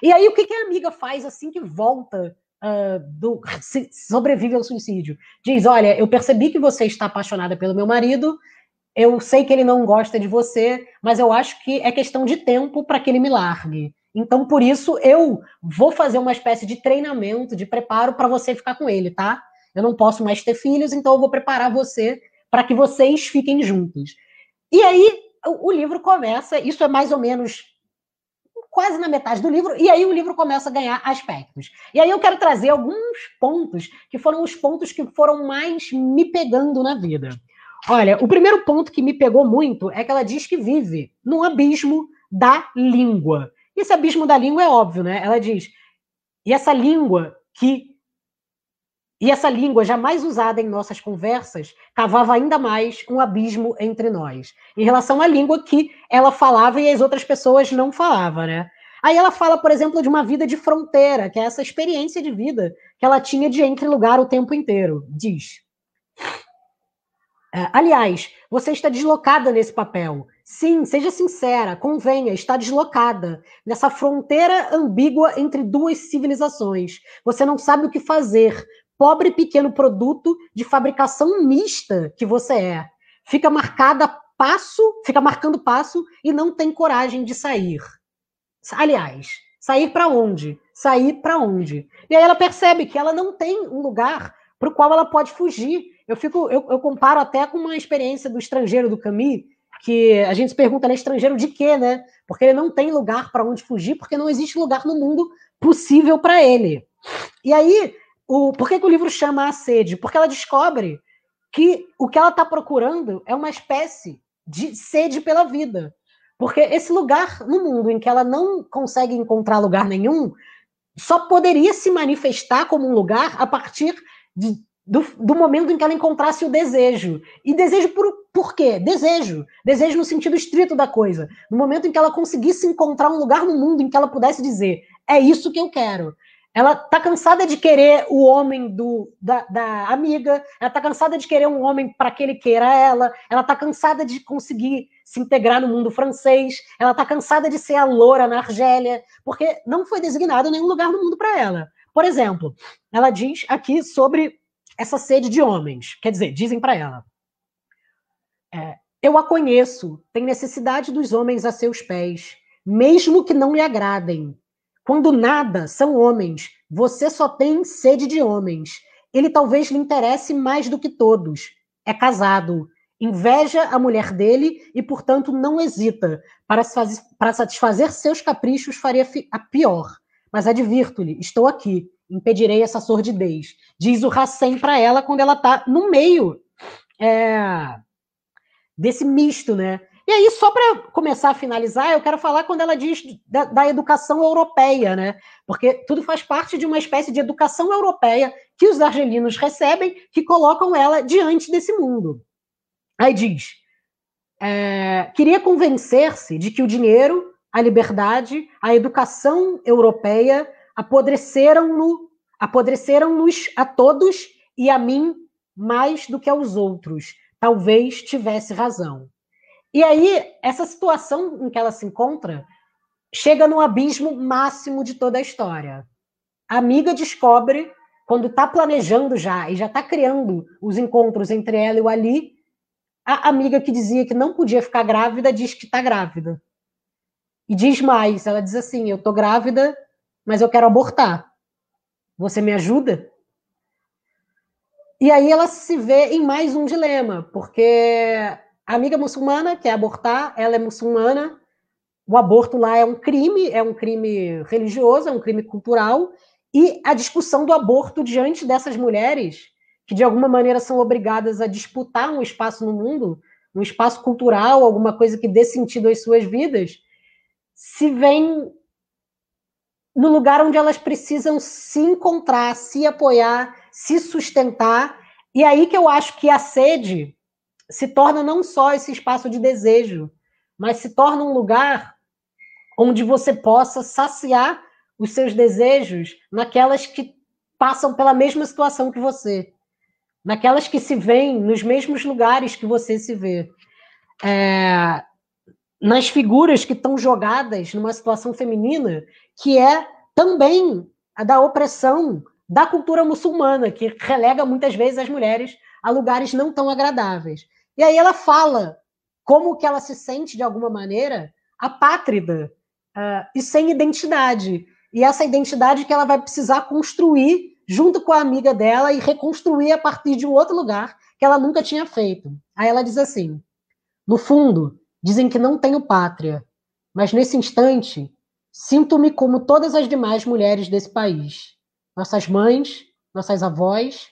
E aí, o que, que a amiga faz assim que volta uh, do, sobrevive ao suicídio. Diz: Olha, eu percebi que você está apaixonada pelo meu marido, eu sei que ele não gosta de você, mas eu acho que é questão de tempo para que ele me largue. Então, por isso, eu vou fazer uma espécie de treinamento, de preparo para você ficar com ele, tá? Eu não posso mais ter filhos, então eu vou preparar você para que vocês fiquem juntos. E aí, o livro começa, isso é mais ou menos quase na metade do livro, e aí o livro começa a ganhar aspectos. E aí eu quero trazer alguns pontos que foram os pontos que foram mais me pegando na vida. Olha, o primeiro ponto que me pegou muito é que ela diz que vive num abismo da língua. Esse abismo da língua é óbvio, né? Ela diz: E essa língua que e essa língua, jamais usada em nossas conversas, cavava ainda mais um abismo entre nós, em relação à língua que ela falava e as outras pessoas não falavam, né? Aí ela fala, por exemplo, de uma vida de fronteira, que é essa experiência de vida que ela tinha de entre lugar o tempo inteiro. Diz: é, aliás, você está deslocada nesse papel. Sim, seja sincera, convenha, está deslocada nessa fronteira ambígua entre duas civilizações. Você não sabe o que fazer. Pobre pequeno produto de fabricação mista que você é. Fica marcada passo, fica marcando passo e não tem coragem de sair. Aliás, sair para onde? Sair para onde? E aí ela percebe que ela não tem um lugar para o qual ela pode fugir eu fico, eu, eu comparo até com uma experiência do estrangeiro do Camus, que a gente se pergunta, ele é estrangeiro de quê, né? Porque ele não tem lugar para onde fugir, porque não existe lugar no mundo possível para ele. E aí, o, por que, que o livro chama a sede? Porque ela descobre que o que ela está procurando é uma espécie de sede pela vida. Porque esse lugar no mundo em que ela não consegue encontrar lugar nenhum só poderia se manifestar como um lugar a partir de do, do, momento em que ela encontrasse o desejo. E desejo por, por quê? Desejo. Desejo no sentido estrito da coisa. No momento em que ela conseguisse encontrar um lugar no mundo em que ela pudesse dizer: é isso que eu quero. Ela tá cansada de querer o homem do, da, da amiga, ela tá cansada de querer um homem para que ele queira ela, ela tá cansada de conseguir se integrar no mundo francês, ela tá cansada de ser a loura na Argélia, porque não foi designado nenhum lugar no mundo para ela. Por exemplo, ela diz aqui sobre essa sede de homens. Quer dizer, dizem para ela: é, Eu a conheço, tem necessidade dos homens a seus pés, mesmo que não lhe agradem. Quando nada são homens, você só tem sede de homens. Ele talvez lhe interesse mais do que todos. É casado, inveja a mulher dele e, portanto, não hesita. Para, para satisfazer seus caprichos, faria a pior. Mas advirto-lhe: estou aqui impedirei essa sordidez. Diz o Racem para ela quando ela está no meio é, desse misto, né? E aí, só para começar a finalizar, eu quero falar quando ela diz da, da, educação europeia, né? Porque tudo faz parte de uma espécie de educação europeia que os argelinos recebem, que colocam ela diante desse mundo. Aí diz: é, queria convencer-se de que o dinheiro, a liberdade, a educação europeia apodreceram-no, apodreceram-nos a todos e a mim mais do que aos outros. Talvez tivesse razão. E aí, essa situação em que ela se encontra chega no abismo máximo de toda a história. A amiga descobre, quando está planejando já e já está criando os encontros entre ela e o Ali, a amiga que dizia que não podia ficar grávida diz que está grávida. E diz mais, ela diz assim: Eu estou grávida mas eu quero abortar. Você me ajuda? E aí ela se vê em mais um dilema, porque a amiga muçulmana quer abortar, ela é muçulmana, o aborto lá é um crime, é um crime religioso, é um crime cultural, e a discussão do aborto diante dessas mulheres, que de alguma maneira são obrigadas a disputar um espaço no mundo, um espaço cultural, alguma coisa que dê sentido às suas vidas, se vem no lugar onde elas precisam se encontrar, se apoiar, se sustentar. E aí que eu acho que a sede se torna não só esse espaço de desejo, mas se torna um lugar onde você possa saciar os seus desejos naquelas que passam pela mesma situação que você, naquelas que se veem nos mesmos lugares que você se vê. É, nas figuras que estão jogadas numa situação feminina que é também a da opressão da cultura muçulmana, que relega muitas vezes as mulheres a lugares não tão agradáveis. E aí ela fala como que ela se sente, de alguma maneira, apátrida uh, e sem identidade. E essa identidade que ela vai precisar construir junto com a amiga dela e reconstruir a partir de um outro lugar que ela nunca tinha feito. Aí ela diz assim: no fundo, dizem que não tenho pátria, mas nesse instante Sinto-me como todas as demais mulheres desse país, nossas mães, nossas avós,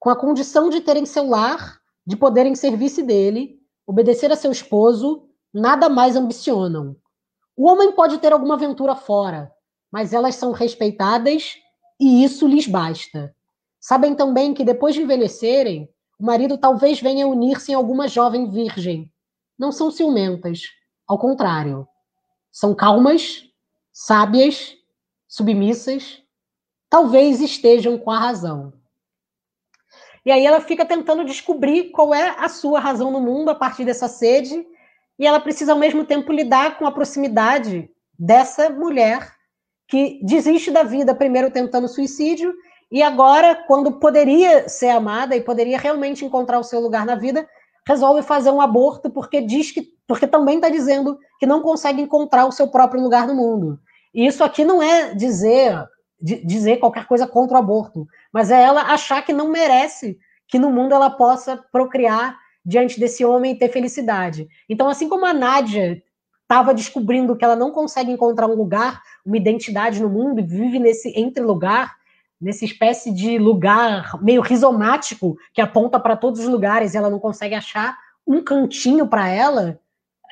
com a condição de terem seu lar, de poderem servir-se dele, obedecer a seu esposo, nada mais ambicionam. O homem pode ter alguma aventura fora, mas elas são respeitadas e isso lhes basta. Sabem também que depois de envelhecerem, o marido talvez venha unir-se em alguma jovem virgem. Não são ciumentas, ao contrário. São calmas, sábias, submissas, talvez estejam com a razão. E aí ela fica tentando descobrir qual é a sua razão no mundo a partir dessa sede, e ela precisa ao mesmo tempo lidar com a proximidade dessa mulher que desiste da vida primeiro tentando suicídio e agora, quando poderia ser amada e poderia realmente encontrar o seu lugar na vida, resolve fazer um aborto porque diz que porque também está dizendo que não consegue encontrar o seu próprio lugar no mundo. E isso aqui não é dizer dizer qualquer coisa contra o aborto, mas é ela achar que não merece que no mundo ela possa procriar diante desse homem e ter felicidade. Então, assim como a Nádia estava descobrindo que ela não consegue encontrar um lugar, uma identidade no mundo e vive nesse entre lugar, nessa espécie de lugar meio rizomático que aponta para todos os lugares e ela não consegue achar um cantinho para ela,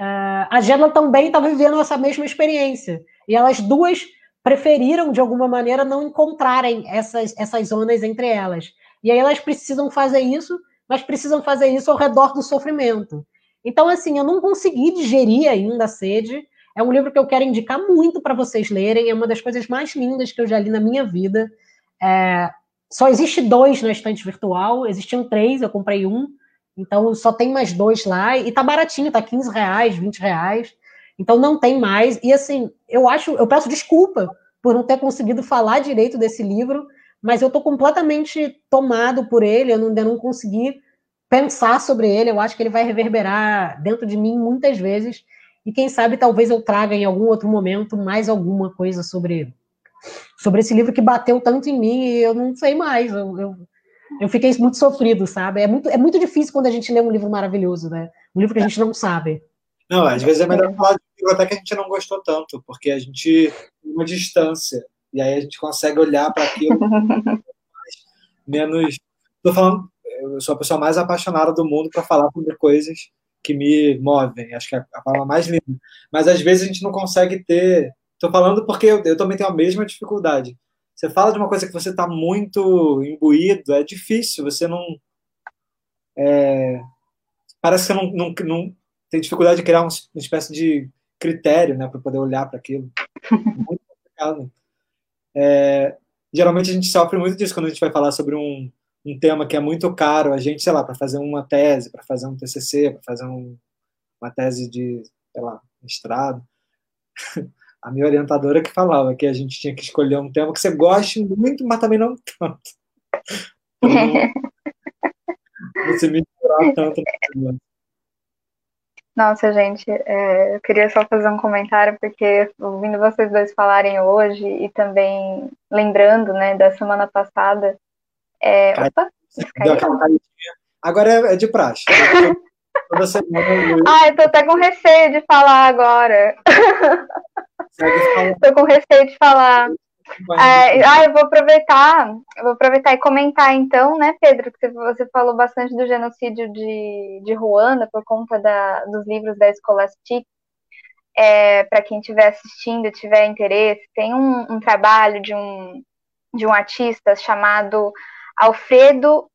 uh, a Gela também está vivendo essa mesma experiência. E elas duas preferiram, de alguma maneira, não encontrarem essas, essas zonas entre elas. E aí elas precisam fazer isso, mas precisam fazer isso ao redor do sofrimento. Então, assim, eu não consegui digerir ainda a sede. É um livro que eu quero indicar muito para vocês lerem. É uma das coisas mais lindas que eu já li na minha vida. É... Só existe dois na estante virtual. Existiam três, eu comprei um. Então, só tem mais dois lá. E tá baratinho, tá 15 reais, 20 reais. Então não tem mais. E assim, eu acho, eu peço desculpa por não ter conseguido falar direito desse livro, mas eu estou completamente tomado por ele, eu não, ainda não consegui pensar sobre ele. Eu acho que ele vai reverberar dentro de mim muitas vezes. E quem sabe talvez eu traga em algum outro momento mais alguma coisa sobre, sobre esse livro que bateu tanto em mim e eu não sei mais. Eu, eu, eu fiquei muito sofrido, sabe? É muito, é muito difícil quando a gente lê um livro maravilhoso, né? Um livro que a gente não sabe. Não, às vezes é melhor falar de livro até que a gente não gostou tanto, porque a gente tem uma distância. E aí a gente consegue olhar para aquilo menos. Estou falando, eu sou a pessoa mais apaixonada do mundo para falar sobre coisas que me movem. Acho que é a palavra mais linda. Mas às vezes a gente não consegue ter. Estou falando porque eu, eu, também tenho a mesma dificuldade. Você fala de uma coisa que você está muito imbuído, é difícil, você não. É, parece que você não, não, não, tem dificuldade de criar uma espécie de critério, né, para poder olhar para aquilo. Muito complicado. É, geralmente a gente sofre muito disso quando a gente vai falar sobre um, um tema que é muito caro a gente, sei lá, para fazer uma tese, para fazer um TCC, para fazer um, uma tese de, sei lá, mestrado. A minha orientadora que falava que a gente tinha que escolher um tema que você goste muito, mas também não tanto. Não, você misturar tanto. Nossa, gente, é, eu queria só fazer um comentário, porque ouvindo vocês dois falarem hoje e também lembrando, né, da semana passada. É... Opa, Agora é, de praxe. Toda semana. Ah, eu tô até com receio de falar agora. Tô com receio de falar. É, ah, eu vou aproveitar, eu vou aproveitar e comentar então, né, Pedro, que você falou bastante do genocídio de, de Ruanda por conta da, dos livros da Scholastic. É, Para quem estiver assistindo, tiver interesse, tem um, um, trabalho de um, de um artista chamado Alfredo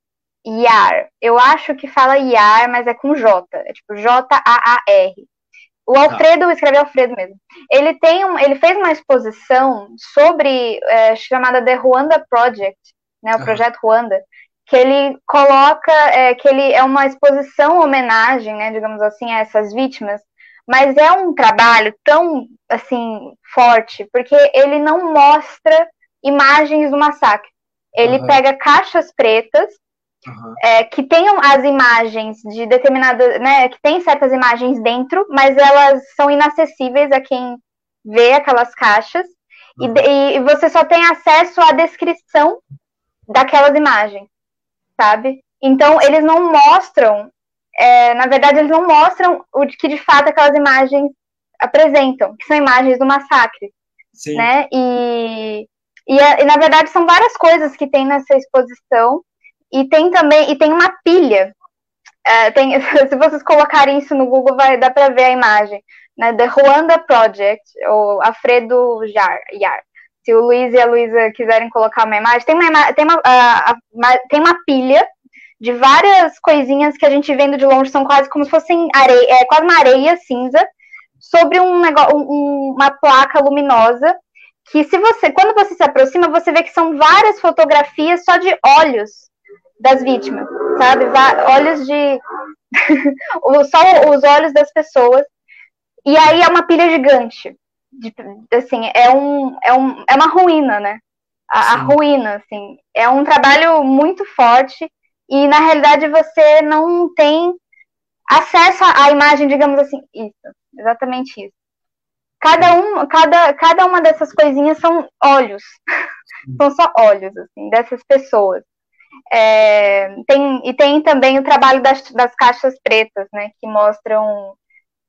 Iar. Eu acho que fala Iar, mas é com J, é tipo J-A-A-R. O tá. Alfredo, escreveu Alfredo mesmo. Ele tem um, ele fez uma exposição sobre é, chamada The Rwanda Project, né, o projeto Rwanda, que ele coloca é, que ele é uma exposição homenagem, né, digamos assim, a essas vítimas, mas é um trabalho tão assim forte porque ele não mostra imagens do massacre. Ele uhum. pega caixas pretas Uhum. É, que tenham as imagens de determinada, né, que tem certas imagens dentro, mas elas são inacessíveis a quem vê aquelas caixas uhum. e, e, você só tem acesso à descrição daquelas imagens, sabe? Então eles não mostram, é, na verdade eles não mostram o que de fato aquelas imagens apresentam, que são imagens do massacre, Sim. né? E, e, e na verdade são várias coisas que tem nessa exposição e tem também, e tem uma pilha. É, tem, se vocês colocarem isso no Google, vai dar para ver a imagem. Né, The Rwanda Project, ou Alfredo Jar, Yar. se o Luiz e a Luísa quiserem colocar uma imagem, tem uma, tem uma, uh, uma, tem uma pilha de várias coisinhas que a gente vendo de longe, são quase como se fossem areia, é, quase uma areia cinza, sobre um negócio, um, uma placa luminosa, que se você, quando você se aproxima, você vê que são várias fotografias só de olhos das vítimas, sabe? Olhos de. só os olhos das pessoas. E aí é uma pilha gigante. De, assim, é, um, é, um, é uma ruína, né? A, a, ruína, assim. É um trabalho muito forte e, na realidade, você não tem acesso à imagem, digamos assim, isso, exatamente isso. Cada, um, cada, cada uma dessas coisinhas são olhos, são só olhos, assim, dessas pessoas. É, tem, e tem também o trabalho das, das caixas pretas, né, que mostram,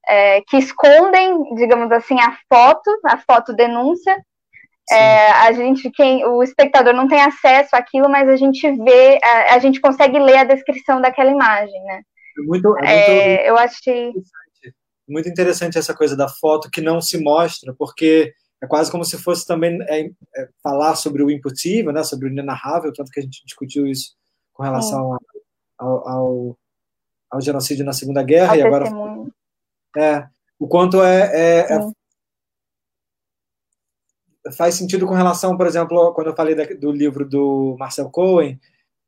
é, que escondem, digamos assim, a foto, a foto denúncia. É, a gente, quem, o espectador não tem acesso àquilo, mas a gente vê, a, a gente consegue ler a descrição daquela imagem, né? É muito, é muito eu achei muito interessante essa coisa da foto que não se mostra, porque é quase como se fosse também é, é, falar sobre o impossível, né, sobre o inenarrável, tanto que a gente discutiu isso com relação é. ao, ao, ao, genocídio na Segunda Guerra, ao e agora é, o quanto é, é, é, faz sentido com relação, por exemplo, quando eu falei da, do livro do Marcel Cohen,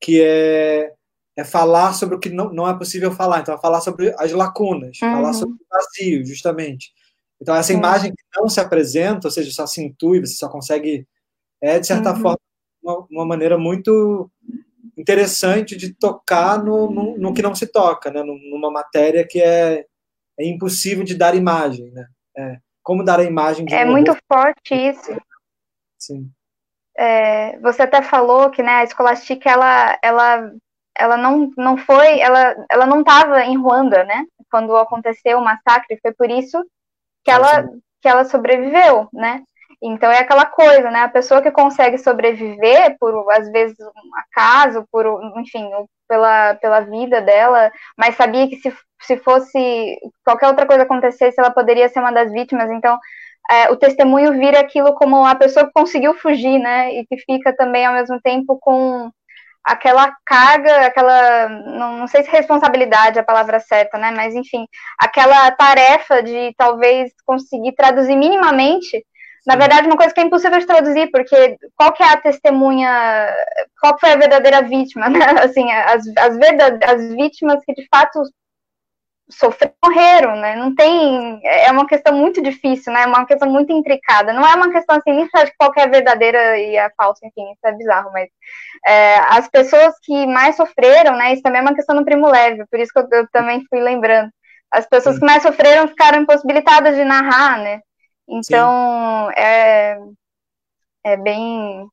que é é falar sobre o que não, não é possível falar. Então, é falar sobre as lacunas, uhum. falar sobre o vazio, justamente. Então, essa uhum. imagem que não se apresenta, ou seja, só se intui, você só consegue, é, de certa uhum. forma, uma, uma, maneira muito interessante de tocar no, no, no, que não se toca, né? numa matéria que é, é impossível de dar imagem. Né? É, como dar a imagem de É um muito forte isso. Sim. É, você até falou que né, a escolástica ela, ela ela não, não foi, ela, ela não estava em Ruanda, né? Quando aconteceu o massacre, foi por isso que ela, que ela sobreviveu, né? Então é aquela coisa, né? A pessoa que consegue sobreviver por às vezes um acaso, por enfim, pela, pela vida dela, mas sabia que se, se fosse qualquer outra coisa acontecesse, ela poderia ser uma das vítimas. Então é, o testemunho vira aquilo como a pessoa que conseguiu fugir, né? E que fica também ao mesmo tempo com aquela carga, aquela, não, sei se responsabilidade é a palavra certa, né, mas enfim, aquela tarefa de talvez conseguir traduzir minimamente, na verdade, uma coisa que é impossível de traduzir, porque qual que é a testemunha, qual foi a verdadeira vítima, né, assim, as, as, verdade, as vítimas que de fato sofreram, morreram, né? Não tem. É uma questão muito difícil, né? É uma questão muito intricada. Não é uma questão assim, nem de qual é verdadeira e a falsa, enfim, isso é bizarro, mas é, as pessoas que mais sofreram, né? Isso também é uma questão no primo leve, por isso que eu, eu também fui lembrando. As pessoas que mais sofreram ficaram impossibilitadas de narrar, né? Então, é, é bem.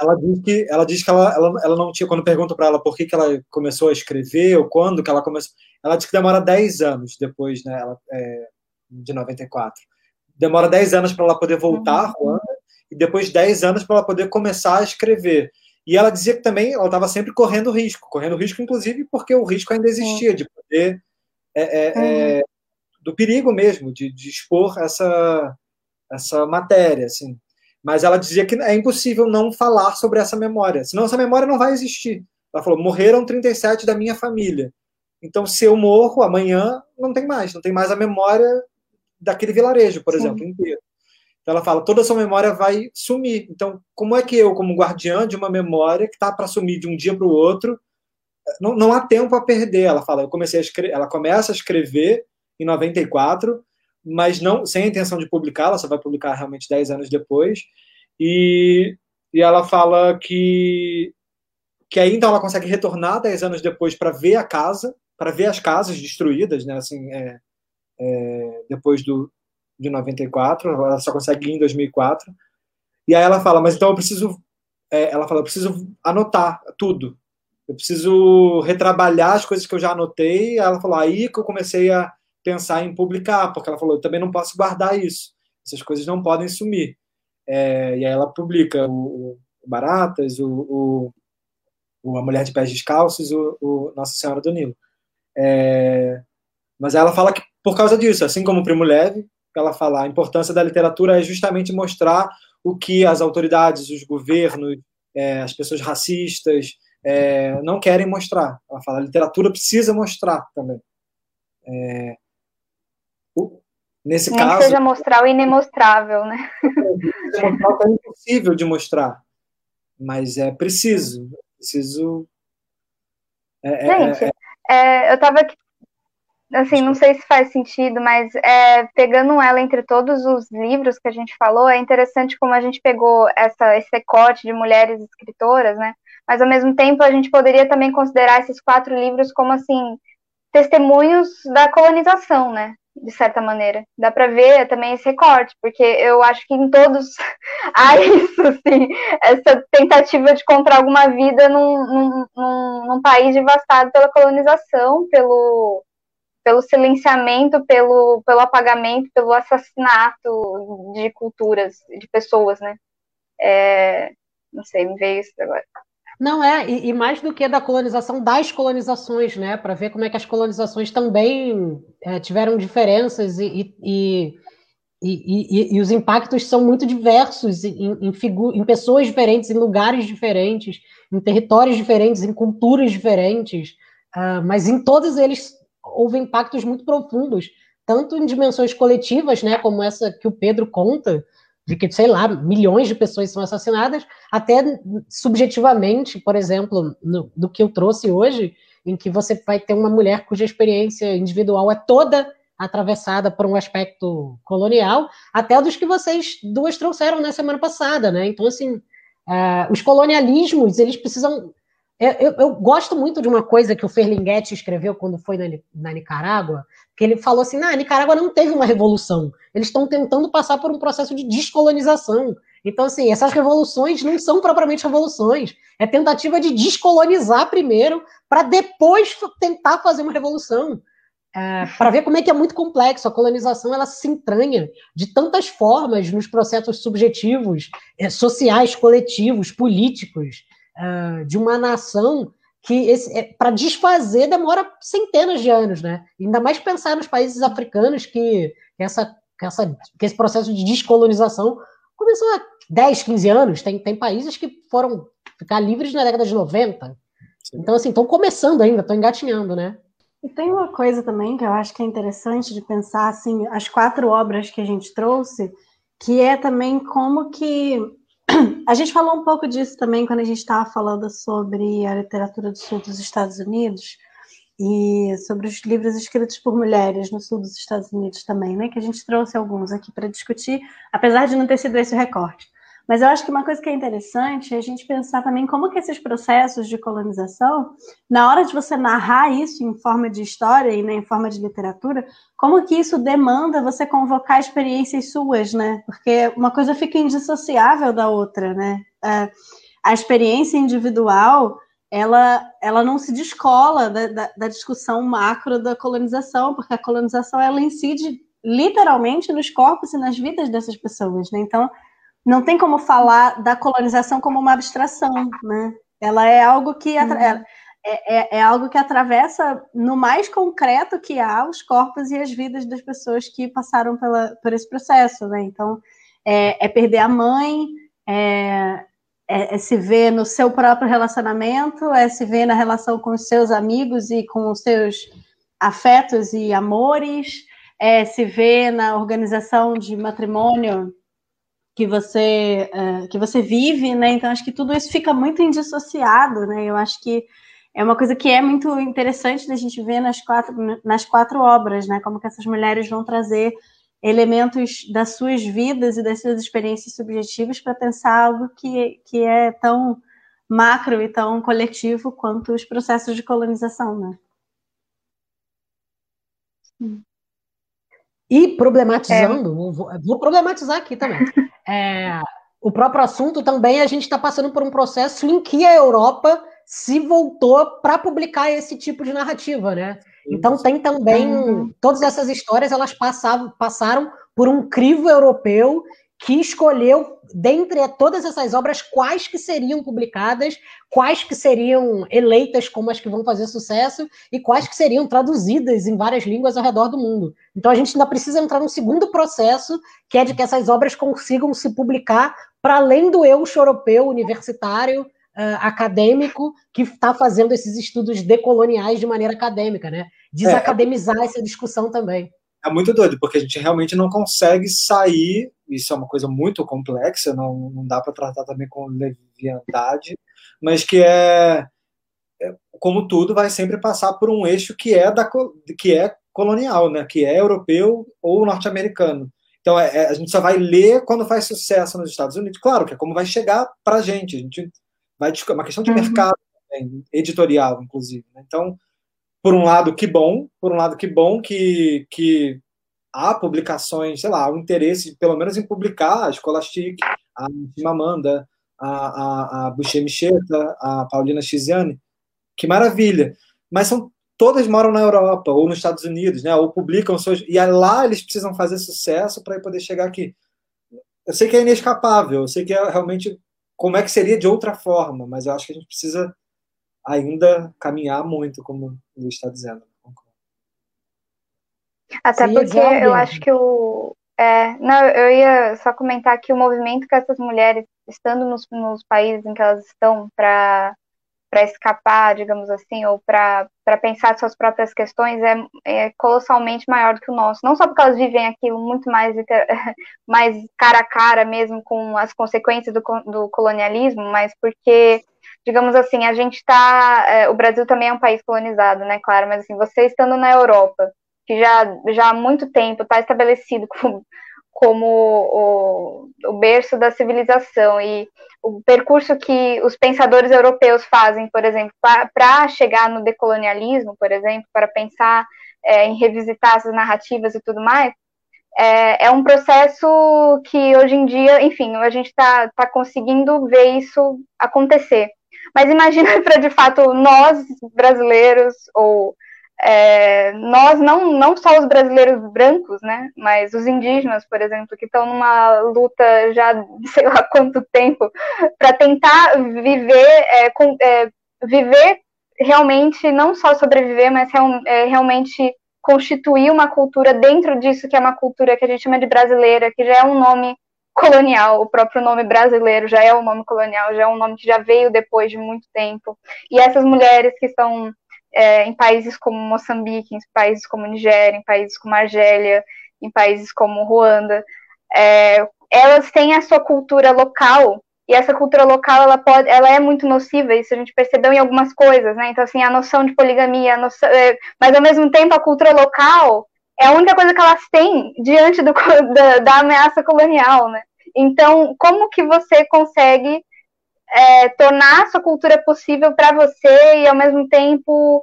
ela diz que ela diz que ela, ela, ela não tinha quando pergunta para ela por que, que ela começou a escrever ou quando que ela começou, ela diz que demora 10 anos depois, né? Ela, é, de 94. Demora 10 anos para ela poder voltar uhum. Ruanda e depois 10 anos para ela poder começar a escrever. E ela dizia que também ela estava sempre correndo risco, correndo risco, inclusive, porque o risco ainda existia de poder é, é, é, uhum. do perigo mesmo de, de expor essa essa matéria, assim. Mas ela dizia que é impossível não falar sobre essa memória, senão essa memória não vai existir. Ela falou: morreram 37 da minha família. Então, se eu morro amanhã, não tem mais, não tem mais a memória daquele vilarejo, por Sim. exemplo, inteiro. Então, ela fala: toda a sua memória vai sumir. Então, como é que eu, como guardiã de uma memória que está para sumir de um dia para o outro, não, não há tempo a perder? Ela fala: eu comecei a escrever, ela começa a escrever em 94 mas não sem a intenção de publicar, ela só vai publicar realmente 10 anos depois. E, e ela fala que, que aí então ela consegue retornar 10 anos depois para ver a casa, para ver as casas destruídas, né, assim, é, é, depois do, de 94, ela só consegue ir em 2004. E aí ela fala, mas então eu preciso, é, ela fala, eu preciso anotar tudo. Eu preciso retrabalhar as coisas que eu já anotei. Ela falou, aí que eu comecei a pensar em publicar, porque ela falou, eu também não posso guardar isso, essas coisas não podem sumir. É, e aí ela publica o, o Baratas, o, o, A Mulher de Pés Descalços, o, o Nossa Senhora do Nilo. É, mas ela fala que por causa disso, assim como o Primo Leve, ela fala a importância da literatura é justamente mostrar o que as autoridades, os governos, é, as pessoas racistas é, não querem mostrar. Ela fala, a literatura precisa mostrar também. É, nesse Nem caso. Que seja mostrar o inemostrável, né? Mostrar o que é impossível de mostrar. Mas é preciso. Preciso. É, é Gente, é, eu estava aqui assim, não sei se faz sentido, mas é, pegando ela entre todos os livros que a gente falou, é interessante como a gente pegou essa, esse recorte de mulheres escritoras, né? Mas ao mesmo tempo a gente poderia também considerar esses quatro livros como assim testemunhos da colonização, né? De certa maneira. Dá para ver também esse recorte, porque eu acho que em todos há isso, assim, essa tentativa de comprar alguma vida num, num, num, país devastado pela colonização, pelo, pelo silenciamento, pelo, pelo apagamento, pelo assassinato de culturas, de pessoas, né? É, não sei, me veio isso agora. Não é, e, e, mais do que da colonização, das colonizações, né? Para ver como é que as colonizações também é, tiveram diferenças e, e, e, os impactos são muito diversos em, em, em pessoas diferentes, em lugares diferentes, em territórios diferentes, em culturas diferentes, uh, mas em todos eles houve impactos muito profundos, tanto em dimensões coletivas, né, como essa que o Pedro conta, de que, sei lá, milhões de pessoas são assassinadas, até subjetivamente, por exemplo, no, do que eu trouxe hoje, em que você vai ter uma mulher cuja experiência individual é toda atravessada por um aspecto colonial, até dos que vocês duas trouxeram na semana passada, né? Então, assim, uh, os colonialismos, eles precisam eu, eu, gosto muito de uma coisa que o Ferlinghetti escreveu quando foi na, na Nicarágua, que ele falou assim: na Nicarágua não teve uma revolução, eles estão tentando passar por um processo de descolonização. Então, assim, essas revoluções não são propriamente revoluções, é tentativa de descolonizar primeiro, para depois tentar fazer uma revolução. É, para ver como é que é muito complexo. A colonização ela se entranha de tantas formas nos processos subjetivos, é, sociais, coletivos, políticos uh, de uma nação que é, para desfazer demora centenas de anos, né? Ainda mais pensar nos países africanos que essa, que essa, que esse processo de descolonização começou há 10, 15 anos. Tem, tem países que foram ficar livres na década de 90. Sim. Então, assim, estão começando ainda, estão engatinhando, né? E tem uma coisa também que eu acho que é interessante de pensar, assim, as quatro obras que a gente trouxe, que é também como que a gente falou um pouco disso também quando a gente estava falando sobre a literatura do sul dos Estados Unidos e sobre os livros escritos por mulheres no sul dos Estados Unidos também, né? Que a gente trouxe alguns aqui para discutir, apesar de não ter sido esse o recorte. Mas eu acho que uma coisa que é interessante é a gente pensar também como que esses processos de colonização, na hora de você narrar isso em forma de história e né, em forma de literatura, como que isso demanda você convocar experiências suas, né? Porque uma coisa fica indissociável da outra, né? A experiência individual, ela, ela não se descola da, da, da discussão macro da colonização, porque a colonização, ela incide literalmente nos corpos e nas vidas dessas pessoas, né? Então, não tem como falar da colonização como uma abstração, né? Ela é algo que uhum. é, é, é, algo que atravessa no mais concreto que há os corpos e as vidas das pessoas que passaram pela, por esse processo, né? Então é, é perder a mãe, é, é, é, se ver no seu próprio relacionamento, é se ver na relação com os seus amigos e com os seus afetos e amores, é se ver na organização de matrimônio que você uh, que você vive, né? Então acho que tudo isso fica muito indissociado, né? Eu acho que é uma coisa que é muito interessante da gente ver nas quatro nas quatro obras, né? Como que essas mulheres vão trazer elementos das suas vidas e das suas experiências subjetivas para pensar algo que, que é tão macro e tão coletivo quanto os processos de colonização, né? Sim. E problematizando, é. vou, vou, problematizar aqui também. É, o próprio assunto também, a gente está passando por um processo em que a Europa se voltou para publicar esse tipo de narrativa, né? Então tem também uhum. todas essas histórias, elas passavam, passaram por um crivo europeu que escolheu, dentre todas essas obras, quais que seriam publicadas, quais que seriam eleitas como as que vão fazer sucesso e quais que seriam traduzidas em várias línguas ao redor do mundo. Então a gente ainda precisa entrar num segundo processo, que é de que essas obras consigam se publicar para além do eu europeu universitário, uh, acadêmico, que está fazendo esses estudos decoloniais de maneira acadêmica, né? Desacademizar é. essa discussão também é muito doido, porque a gente realmente não consegue sair, isso é uma coisa muito complexa, não, não dá para tratar também com leviandade, mas que é, é, como tudo, vai sempre passar por um eixo que é, da, que é colonial, né? que é europeu ou norte-americano. Então, é, é a gente só vai ler quando faz sucesso nos Estados Unidos. Claro que é como vai chegar para a gente. A gente vai é uma questão de uhum. mercado, editorial, inclusive. Né? Então, por um lado, que bom, por um lado, que bom que, que há publicações, sei lá, o um interesse, pelo menos, em publicar a Scholastic, a Chimamanda, a, a, a Boucher Micheta, a Paulina Chiziane, que maravilha. Mas são todas moram na Europa ou nos Estados Unidos, né? Ou publicam suas e lá eles precisam fazer sucesso para poder chegar aqui. Eu sei que é inescapável, eu sei que é realmente como é que seria de outra forma, mas eu acho que a gente precisa ainda caminhar muito, como o Luiz está dizendo. Até Sim, porque eu acho que o. É, não, eu ia só comentar que o movimento que essas mulheres, estando nos, nos países em que elas estão, para para escapar, digamos assim, ou para pensar suas próprias questões é, é, colossalmente maior do que o nosso. Não só porque elas vivem aquilo muito mais, mais cara a cara mesmo com as consequências do, do colonialismo, mas porque digamos assim, a gente está. É, o Brasil também é um país colonizado, né, claro, mas assim, você estando na Europa, que já, já há muito tempo está estabelecido como, como o, o berço da civilização e o percurso que os pensadores europeus fazem, por exemplo, para chegar no decolonialismo, por exemplo, para pensar é, em revisitar essas narrativas e tudo mais, é, é, um processo que hoje em dia, enfim, a gente está tá conseguindo ver isso acontecer. Mas imagina para de fato nós brasileiros ou é, nós não não só os brasileiros brancos, né, mas os indígenas, por exemplo, que estão numa luta já de sei lá quanto tempo para tentar viver é, com, é, viver realmente não só sobreviver, mas real, é, realmente constituir uma cultura dentro disso que é uma cultura que a gente chama de brasileira, que já é um nome colonial, o próprio nome brasileiro já é um nome colonial, já é um nome que já veio depois de muito tempo. E essas mulheres que estão é, em países como Moçambique, em países como Nigéria, em países como Argélia, em países como Ruanda, é, elas têm a sua cultura local e essa cultura local ela pode, ela é muito nociva, isso a gente percebeu em algumas coisas, né? Então assim, a noção de poligamia, noção, é, mas ao mesmo tempo a cultura local é a única coisa que elas têm diante do, da, da ameaça colonial, né? Então, como que você consegue é, tornar a sua cultura possível para você e ao mesmo tempo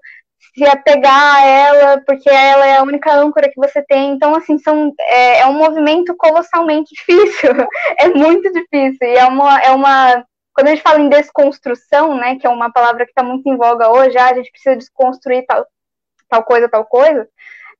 se apegar a ela, porque ela é a única âncora que você tem. Então, assim, são, é, é um movimento colossalmente difícil. é muito difícil. E é uma, é uma. Quando a gente fala em desconstrução, né, que é uma palavra que está muito em voga hoje, ah, a gente precisa desconstruir tal, tal coisa, tal coisa.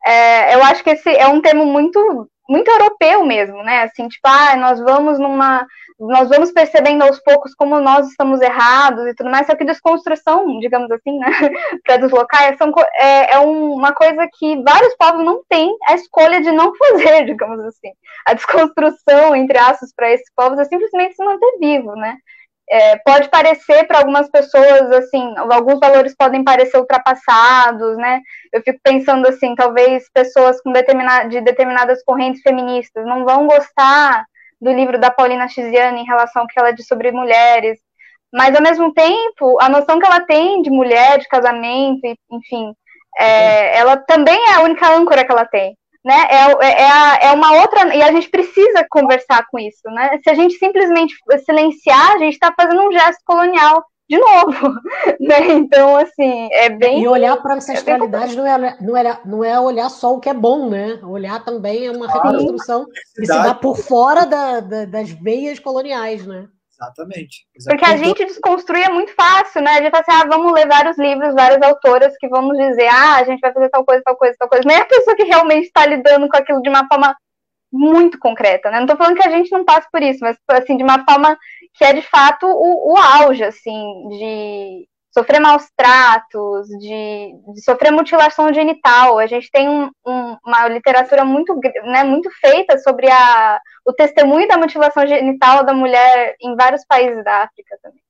É, eu acho que esse é um termo muito muito europeu mesmo, né? Assim, tipo, ah, nós vamos numa. Nós vamos percebendo aos poucos como nós estamos errados e tudo mais, só que desconstrução, digamos assim, né? para deslocar, são, é, é uma coisa que vários povos não têm a escolha de não fazer, digamos assim. A desconstrução, entre aspas, para esses povos é simplesmente se manter vivo, né? É, pode parecer para algumas pessoas assim, alguns valores podem parecer ultrapassados, né? Eu fico pensando assim, talvez pessoas com determinada, de determinadas correntes feministas não vão gostar do livro da Paulina Chiziane em relação ao que ela diz sobre mulheres, mas ao mesmo tempo a noção que ela tem de mulher, de casamento, enfim, é, ela também é a única âncora que ela tem né? É, é, é, é, uma outra. E a gente precisa conversar com isso, né? Se a gente simplesmente silenciar, a gente está fazendo um gesto colonial de novo, né? Então, assim, é bem. E olhar para a ancestralidade é não, é, não, é, não é olhar só o que é bom, né? Olhar também é uma reconstrução que se dá por fora da, da, das veias coloniais, né? Exatamente, exatamente. Porque a gente desconstruir é muito fácil, né? A gente fala assim, ah, vamos ler vários livros, várias autoras que vão nos dizer, ah, a gente vai fazer tal coisa, tal coisa, tal coisa. Nem a pessoa que realmente está lidando com aquilo de uma forma muito concreta, né? Não estou falando que a gente não passe por isso, mas assim, de uma forma que é de fato o, o auge, assim, de sofrer maus tratos, de, de, sofrer mutilação genital. A gente tem um, um, uma literatura muito, né, muito feita sobre a, o testemunho da mutilação genital da mulher em vários países da África também.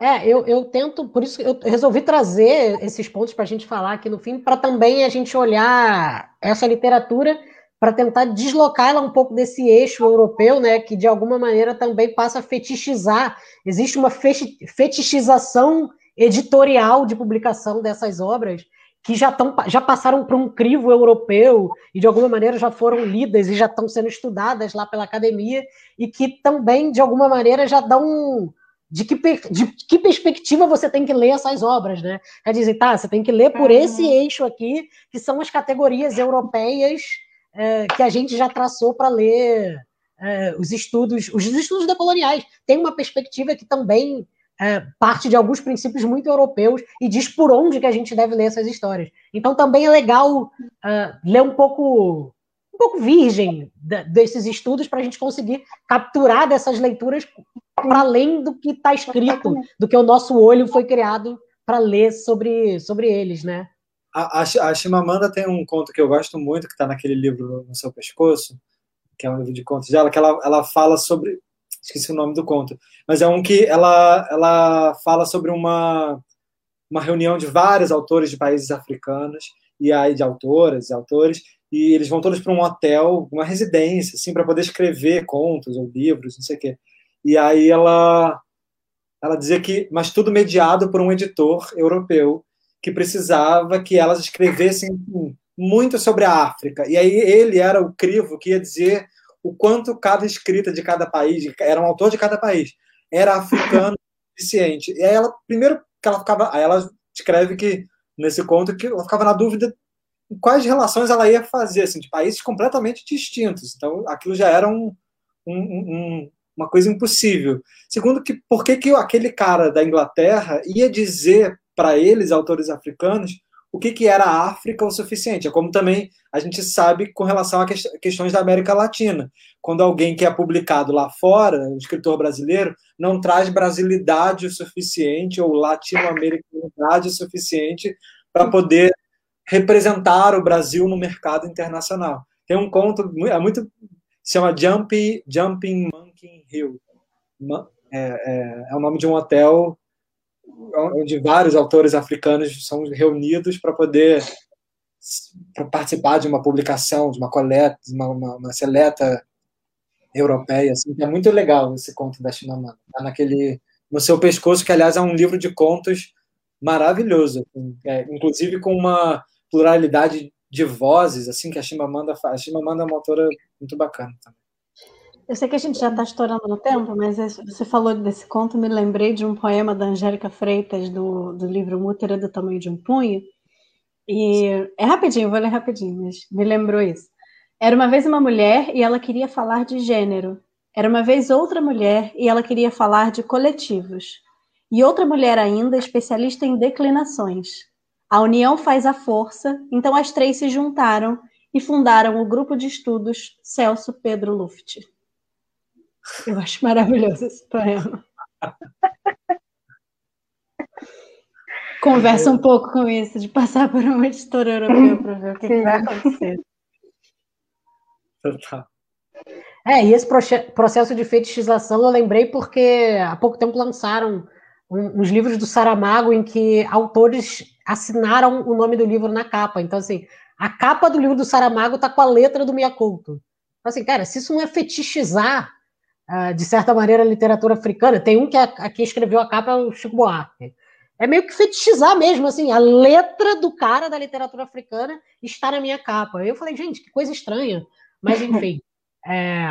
É, eu, eu tento, por isso eu resolvi trazer esses pontos para a gente falar aqui no fim, para também a gente olhar essa literatura para tentar deslocar ela um pouco desse eixo europeu, né, que de alguma maneira também passa a fetichizar. Existe uma fetichização editorial de publicação dessas obras que já, tão, já passaram por um crivo europeu e de alguma maneira já foram lidas e já estão sendo estudadas lá pela academia e que também de alguma maneira já dão de que, de que perspectiva você tem que ler essas obras, né? Quer dizer, tá, você tem que ler por esse eixo aqui, que são as categorias europeias é, que a gente já traçou para ler é, os estudos, os estudos decoloniais. Tem uma perspectiva que também é, parte de alguns princípios muito europeus e diz por onde que a gente deve ler essas histórias. Então também é legal é, ler um pouco um pouco virgem desses estudos para a gente conseguir capturar dessas leituras para além do que está escrito, do que o nosso olho foi criado para ler sobre, sobre eles, né? A, a, Chimamanda tem um conto que eu gosto muito, que está naquele livro No Seu Pescoço, que é um livro de contos dela, que ela, ela fala sobre. Esqueci o nome do conto, mas é um que ela, ela fala sobre uma, uma reunião de vários autores de países africanos, e aí de autoras e autores, e eles vão todos para um hotel, uma residência, assim, para poder escrever contos ou livros, não sei o quê. E aí ela, ela dizia que, mas tudo mediado por um editor europeu que precisava que elas escrevessem muito sobre a África. E aí ele era o crivo que ia dizer o quanto cada escrita de cada país, era um autor de cada país, era africano suficiente. E aí ela, primeiro que ela ficava, aí ela escreve que nesse conto que ela ficava na dúvida quais relações ela ia fazer, assim, de países completamente distintos. Então, aquilo já era um, um, um, uma coisa impossível. Segundo, que por que, que aquele cara da Inglaterra ia dizer para eles, autores africanos, o que, que era a África o suficiente. É como também a gente sabe com relação a questões da América Latina. Quando alguém que é publicado lá fora, um escritor brasileiro, não traz brasilidade o suficiente ou latino-americanidade o suficiente para poder representar o Brasil no mercado internacional. Tem um conto, é muito, se chama Jumping, Jumping Monkey Hill. É, é, é o nome de um hotel onde vários autores africanos são reunidos para poder participar de uma publicação, de uma coleta, de uma, uma, uma seleta europeia. Assim, é muito legal esse conto da Chimamanda. Tá naquele no seu pescoço, que aliás é um livro de contos maravilhoso, assim, é, inclusive com uma pluralidade de vozes, assim que a Chimamanda faz. A Chimamanda é uma autora muito bacana também. Eu sei que a gente já está estourando no tempo, mas você falou desse conto, me lembrei de um poema da Angélica Freitas, do, do livro Mútera do Tamanho de um Punho. E é rapidinho, vou ler rapidinho, mas me lembrou isso. Era uma vez uma mulher e ela queria falar de gênero. Era uma vez outra mulher e ela queria falar de coletivos. E outra mulher ainda, especialista em declinações. A união faz a força, então as três se juntaram e fundaram o grupo de estudos Celso Pedro Luft. Eu acho maravilhoso esse poema. Conversa um pouco com isso, de passar por um editor europeu para ver o que, que vai acontecer. Total. É, e esse processo de fetichização eu lembrei porque há pouco tempo lançaram uns livros do Saramago em que autores assinaram o nome do livro na capa. Então, assim, a capa do livro do Saramago tá com a letra do Miyakoto. Então, assim, cara, se isso não é fetichizar uh, de certa maneira, a literatura africana. Tem um que a, a quem escreveu a capa é o Chico Buarque. É meio que fetichizar mesmo, assim, a letra do cara da literatura africana está na minha capa. Eu falei, gente, que coisa estranha. Mas, enfim, é...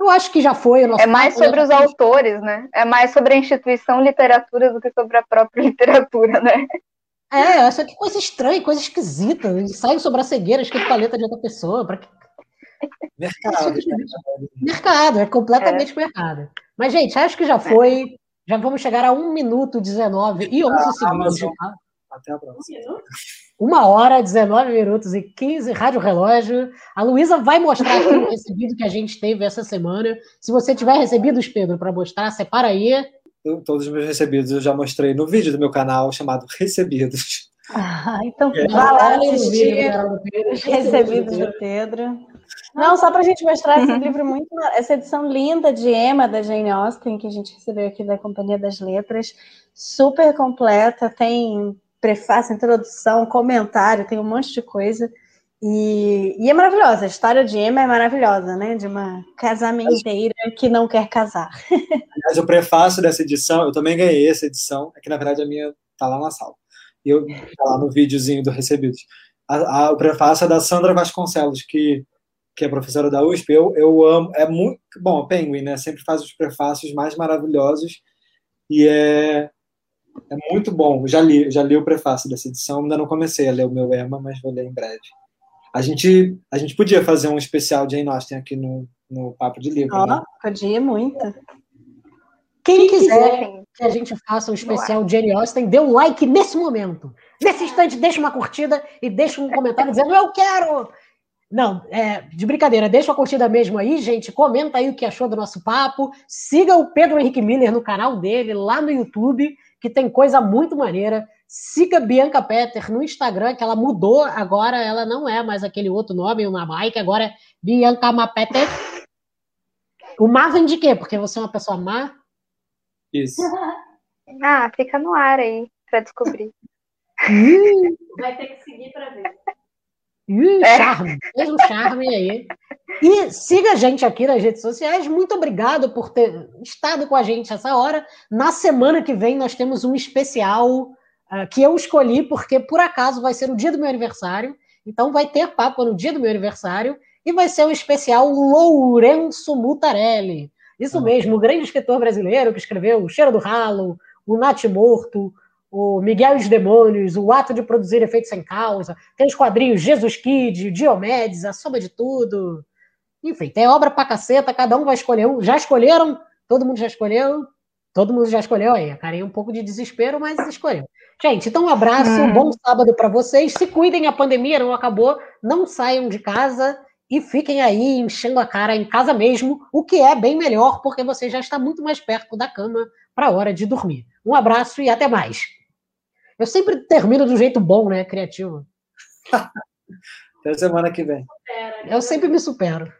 eu acho que já foi. é mais sobre os autores, né? É mais sobre a instituição literatura do que sobre a própria literatura, né? É, essa que coisa estranha, coisa esquisita. Ensaio sobre a cegueira escrito com a letra de outra pessoa. Pra que Mercado. mercado, é completamente é. mercado. Mas, gente, acho que já foi. Já vamos chegar a 1 minuto 19 e 11 segundos. Amazon, Até a próxima. Uma hora, 19 minutos e 15, rádio relógio. A Luísa vai mostrar aqui o recebido que a gente teve essa semana. Se você tiver recebidos, Pedro, para mostrar, separa aí. Eu, todos os meus recebidos eu já mostrei no vídeo do meu canal chamado Recebidos. Ah, então É. vai lá assistir vídeo do canal do Pedro. os recebidos do Pedro. Não, só para a gente mostrar esse livro muito, essa edição linda de Emma da Jane Austen que a gente recebeu aqui da Companhia das Letras, super completa, tem prefácio, introdução, comentário, tem um monte de coisa. E, e é maravilhosa, a história de Emma é maravilhosa, né? De uma casamenteira que não quer casar. Aliás, o prefácio dessa edição, eu também ganhei essa edição, é que na verdade a minha tá lá na sala. E eu tá lá no videozinho do Recebidos. A, a- o prefácio é da Sandra Vasconcelos, que, que é professora da USP. Eu, eu amo, é muito bom, a Penguin, né? Sempre faz os prefácios mais maravilhosos e é, é muito bom. Eu já li, já li o prefácio dessa edição, ainda não comecei a ler o meu Emma, mas vou ler em breve. A gente, a gente podia fazer um especial de Jane Austen aqui no, no Papo de Livro, né? Ó, podia muito. Quem quiser Enfim, que a gente faça um especial Jane Austen, dê um like nesse momento. Nesse instante, deixa uma curtida e deixa um comentário dizendo eu quero. Não, é, de brincadeira, deixa a curtida mesmo aí, gente. Comenta aí o que achou do nosso papo. Siga o Pedro Henrique Miller no canal dele, lá no YouTube, que tem coisa muito maneira. Siga Bianca Petter no Instagram, que ela mudou agora, ela não é mais aquele outro nome, uma Mike, agora é Bianca Mapetter. O má vem de quê? Porque você é uma pessoa má? Isso. ah, fica no ar aí pra descobrir. Vai ter que seguir para ver. Ih, É. charme, um charme aí. E siga a gente aqui nas redes sociais. Muito obrigado por ter estado com a gente essa hora. Na semana que vem nós temos um especial ah, que eu escolhi porque por acaso vai ser o dia do meu aniversário. Então vai ter papo no dia do meu aniversário e vai ser um especial Lourenço Mutarelli. Isso mesmo, o grande escritor brasileiro que escreveu O Cheiro do Ralo, O Nath Morto, o Miguel e os Demônios, o ato de produzir efeitos sem causa, tem os quadrinhos Jesus Kid, Diomedes, a soma de tudo. Enfim, tem obra pra caceta, cada um vai escolher um. Já escolheram? Todo mundo já escolheu? Todo mundo já escolheu aí. A carinha um pouco de desespero, mas escolheu. Gente, então um abraço, Hum. bom sábado pra vocês. Se cuidem, a pandemia não acabou. Não saiam de casa e fiquem aí enchendo a cara em casa mesmo, o que é bem melhor, porque você já está muito mais perto da cama para a hora de dormir. Um abraço e até mais. Eu sempre termino do jeito bom, né? Criativo. Até semana que vem. Eu sempre me supero.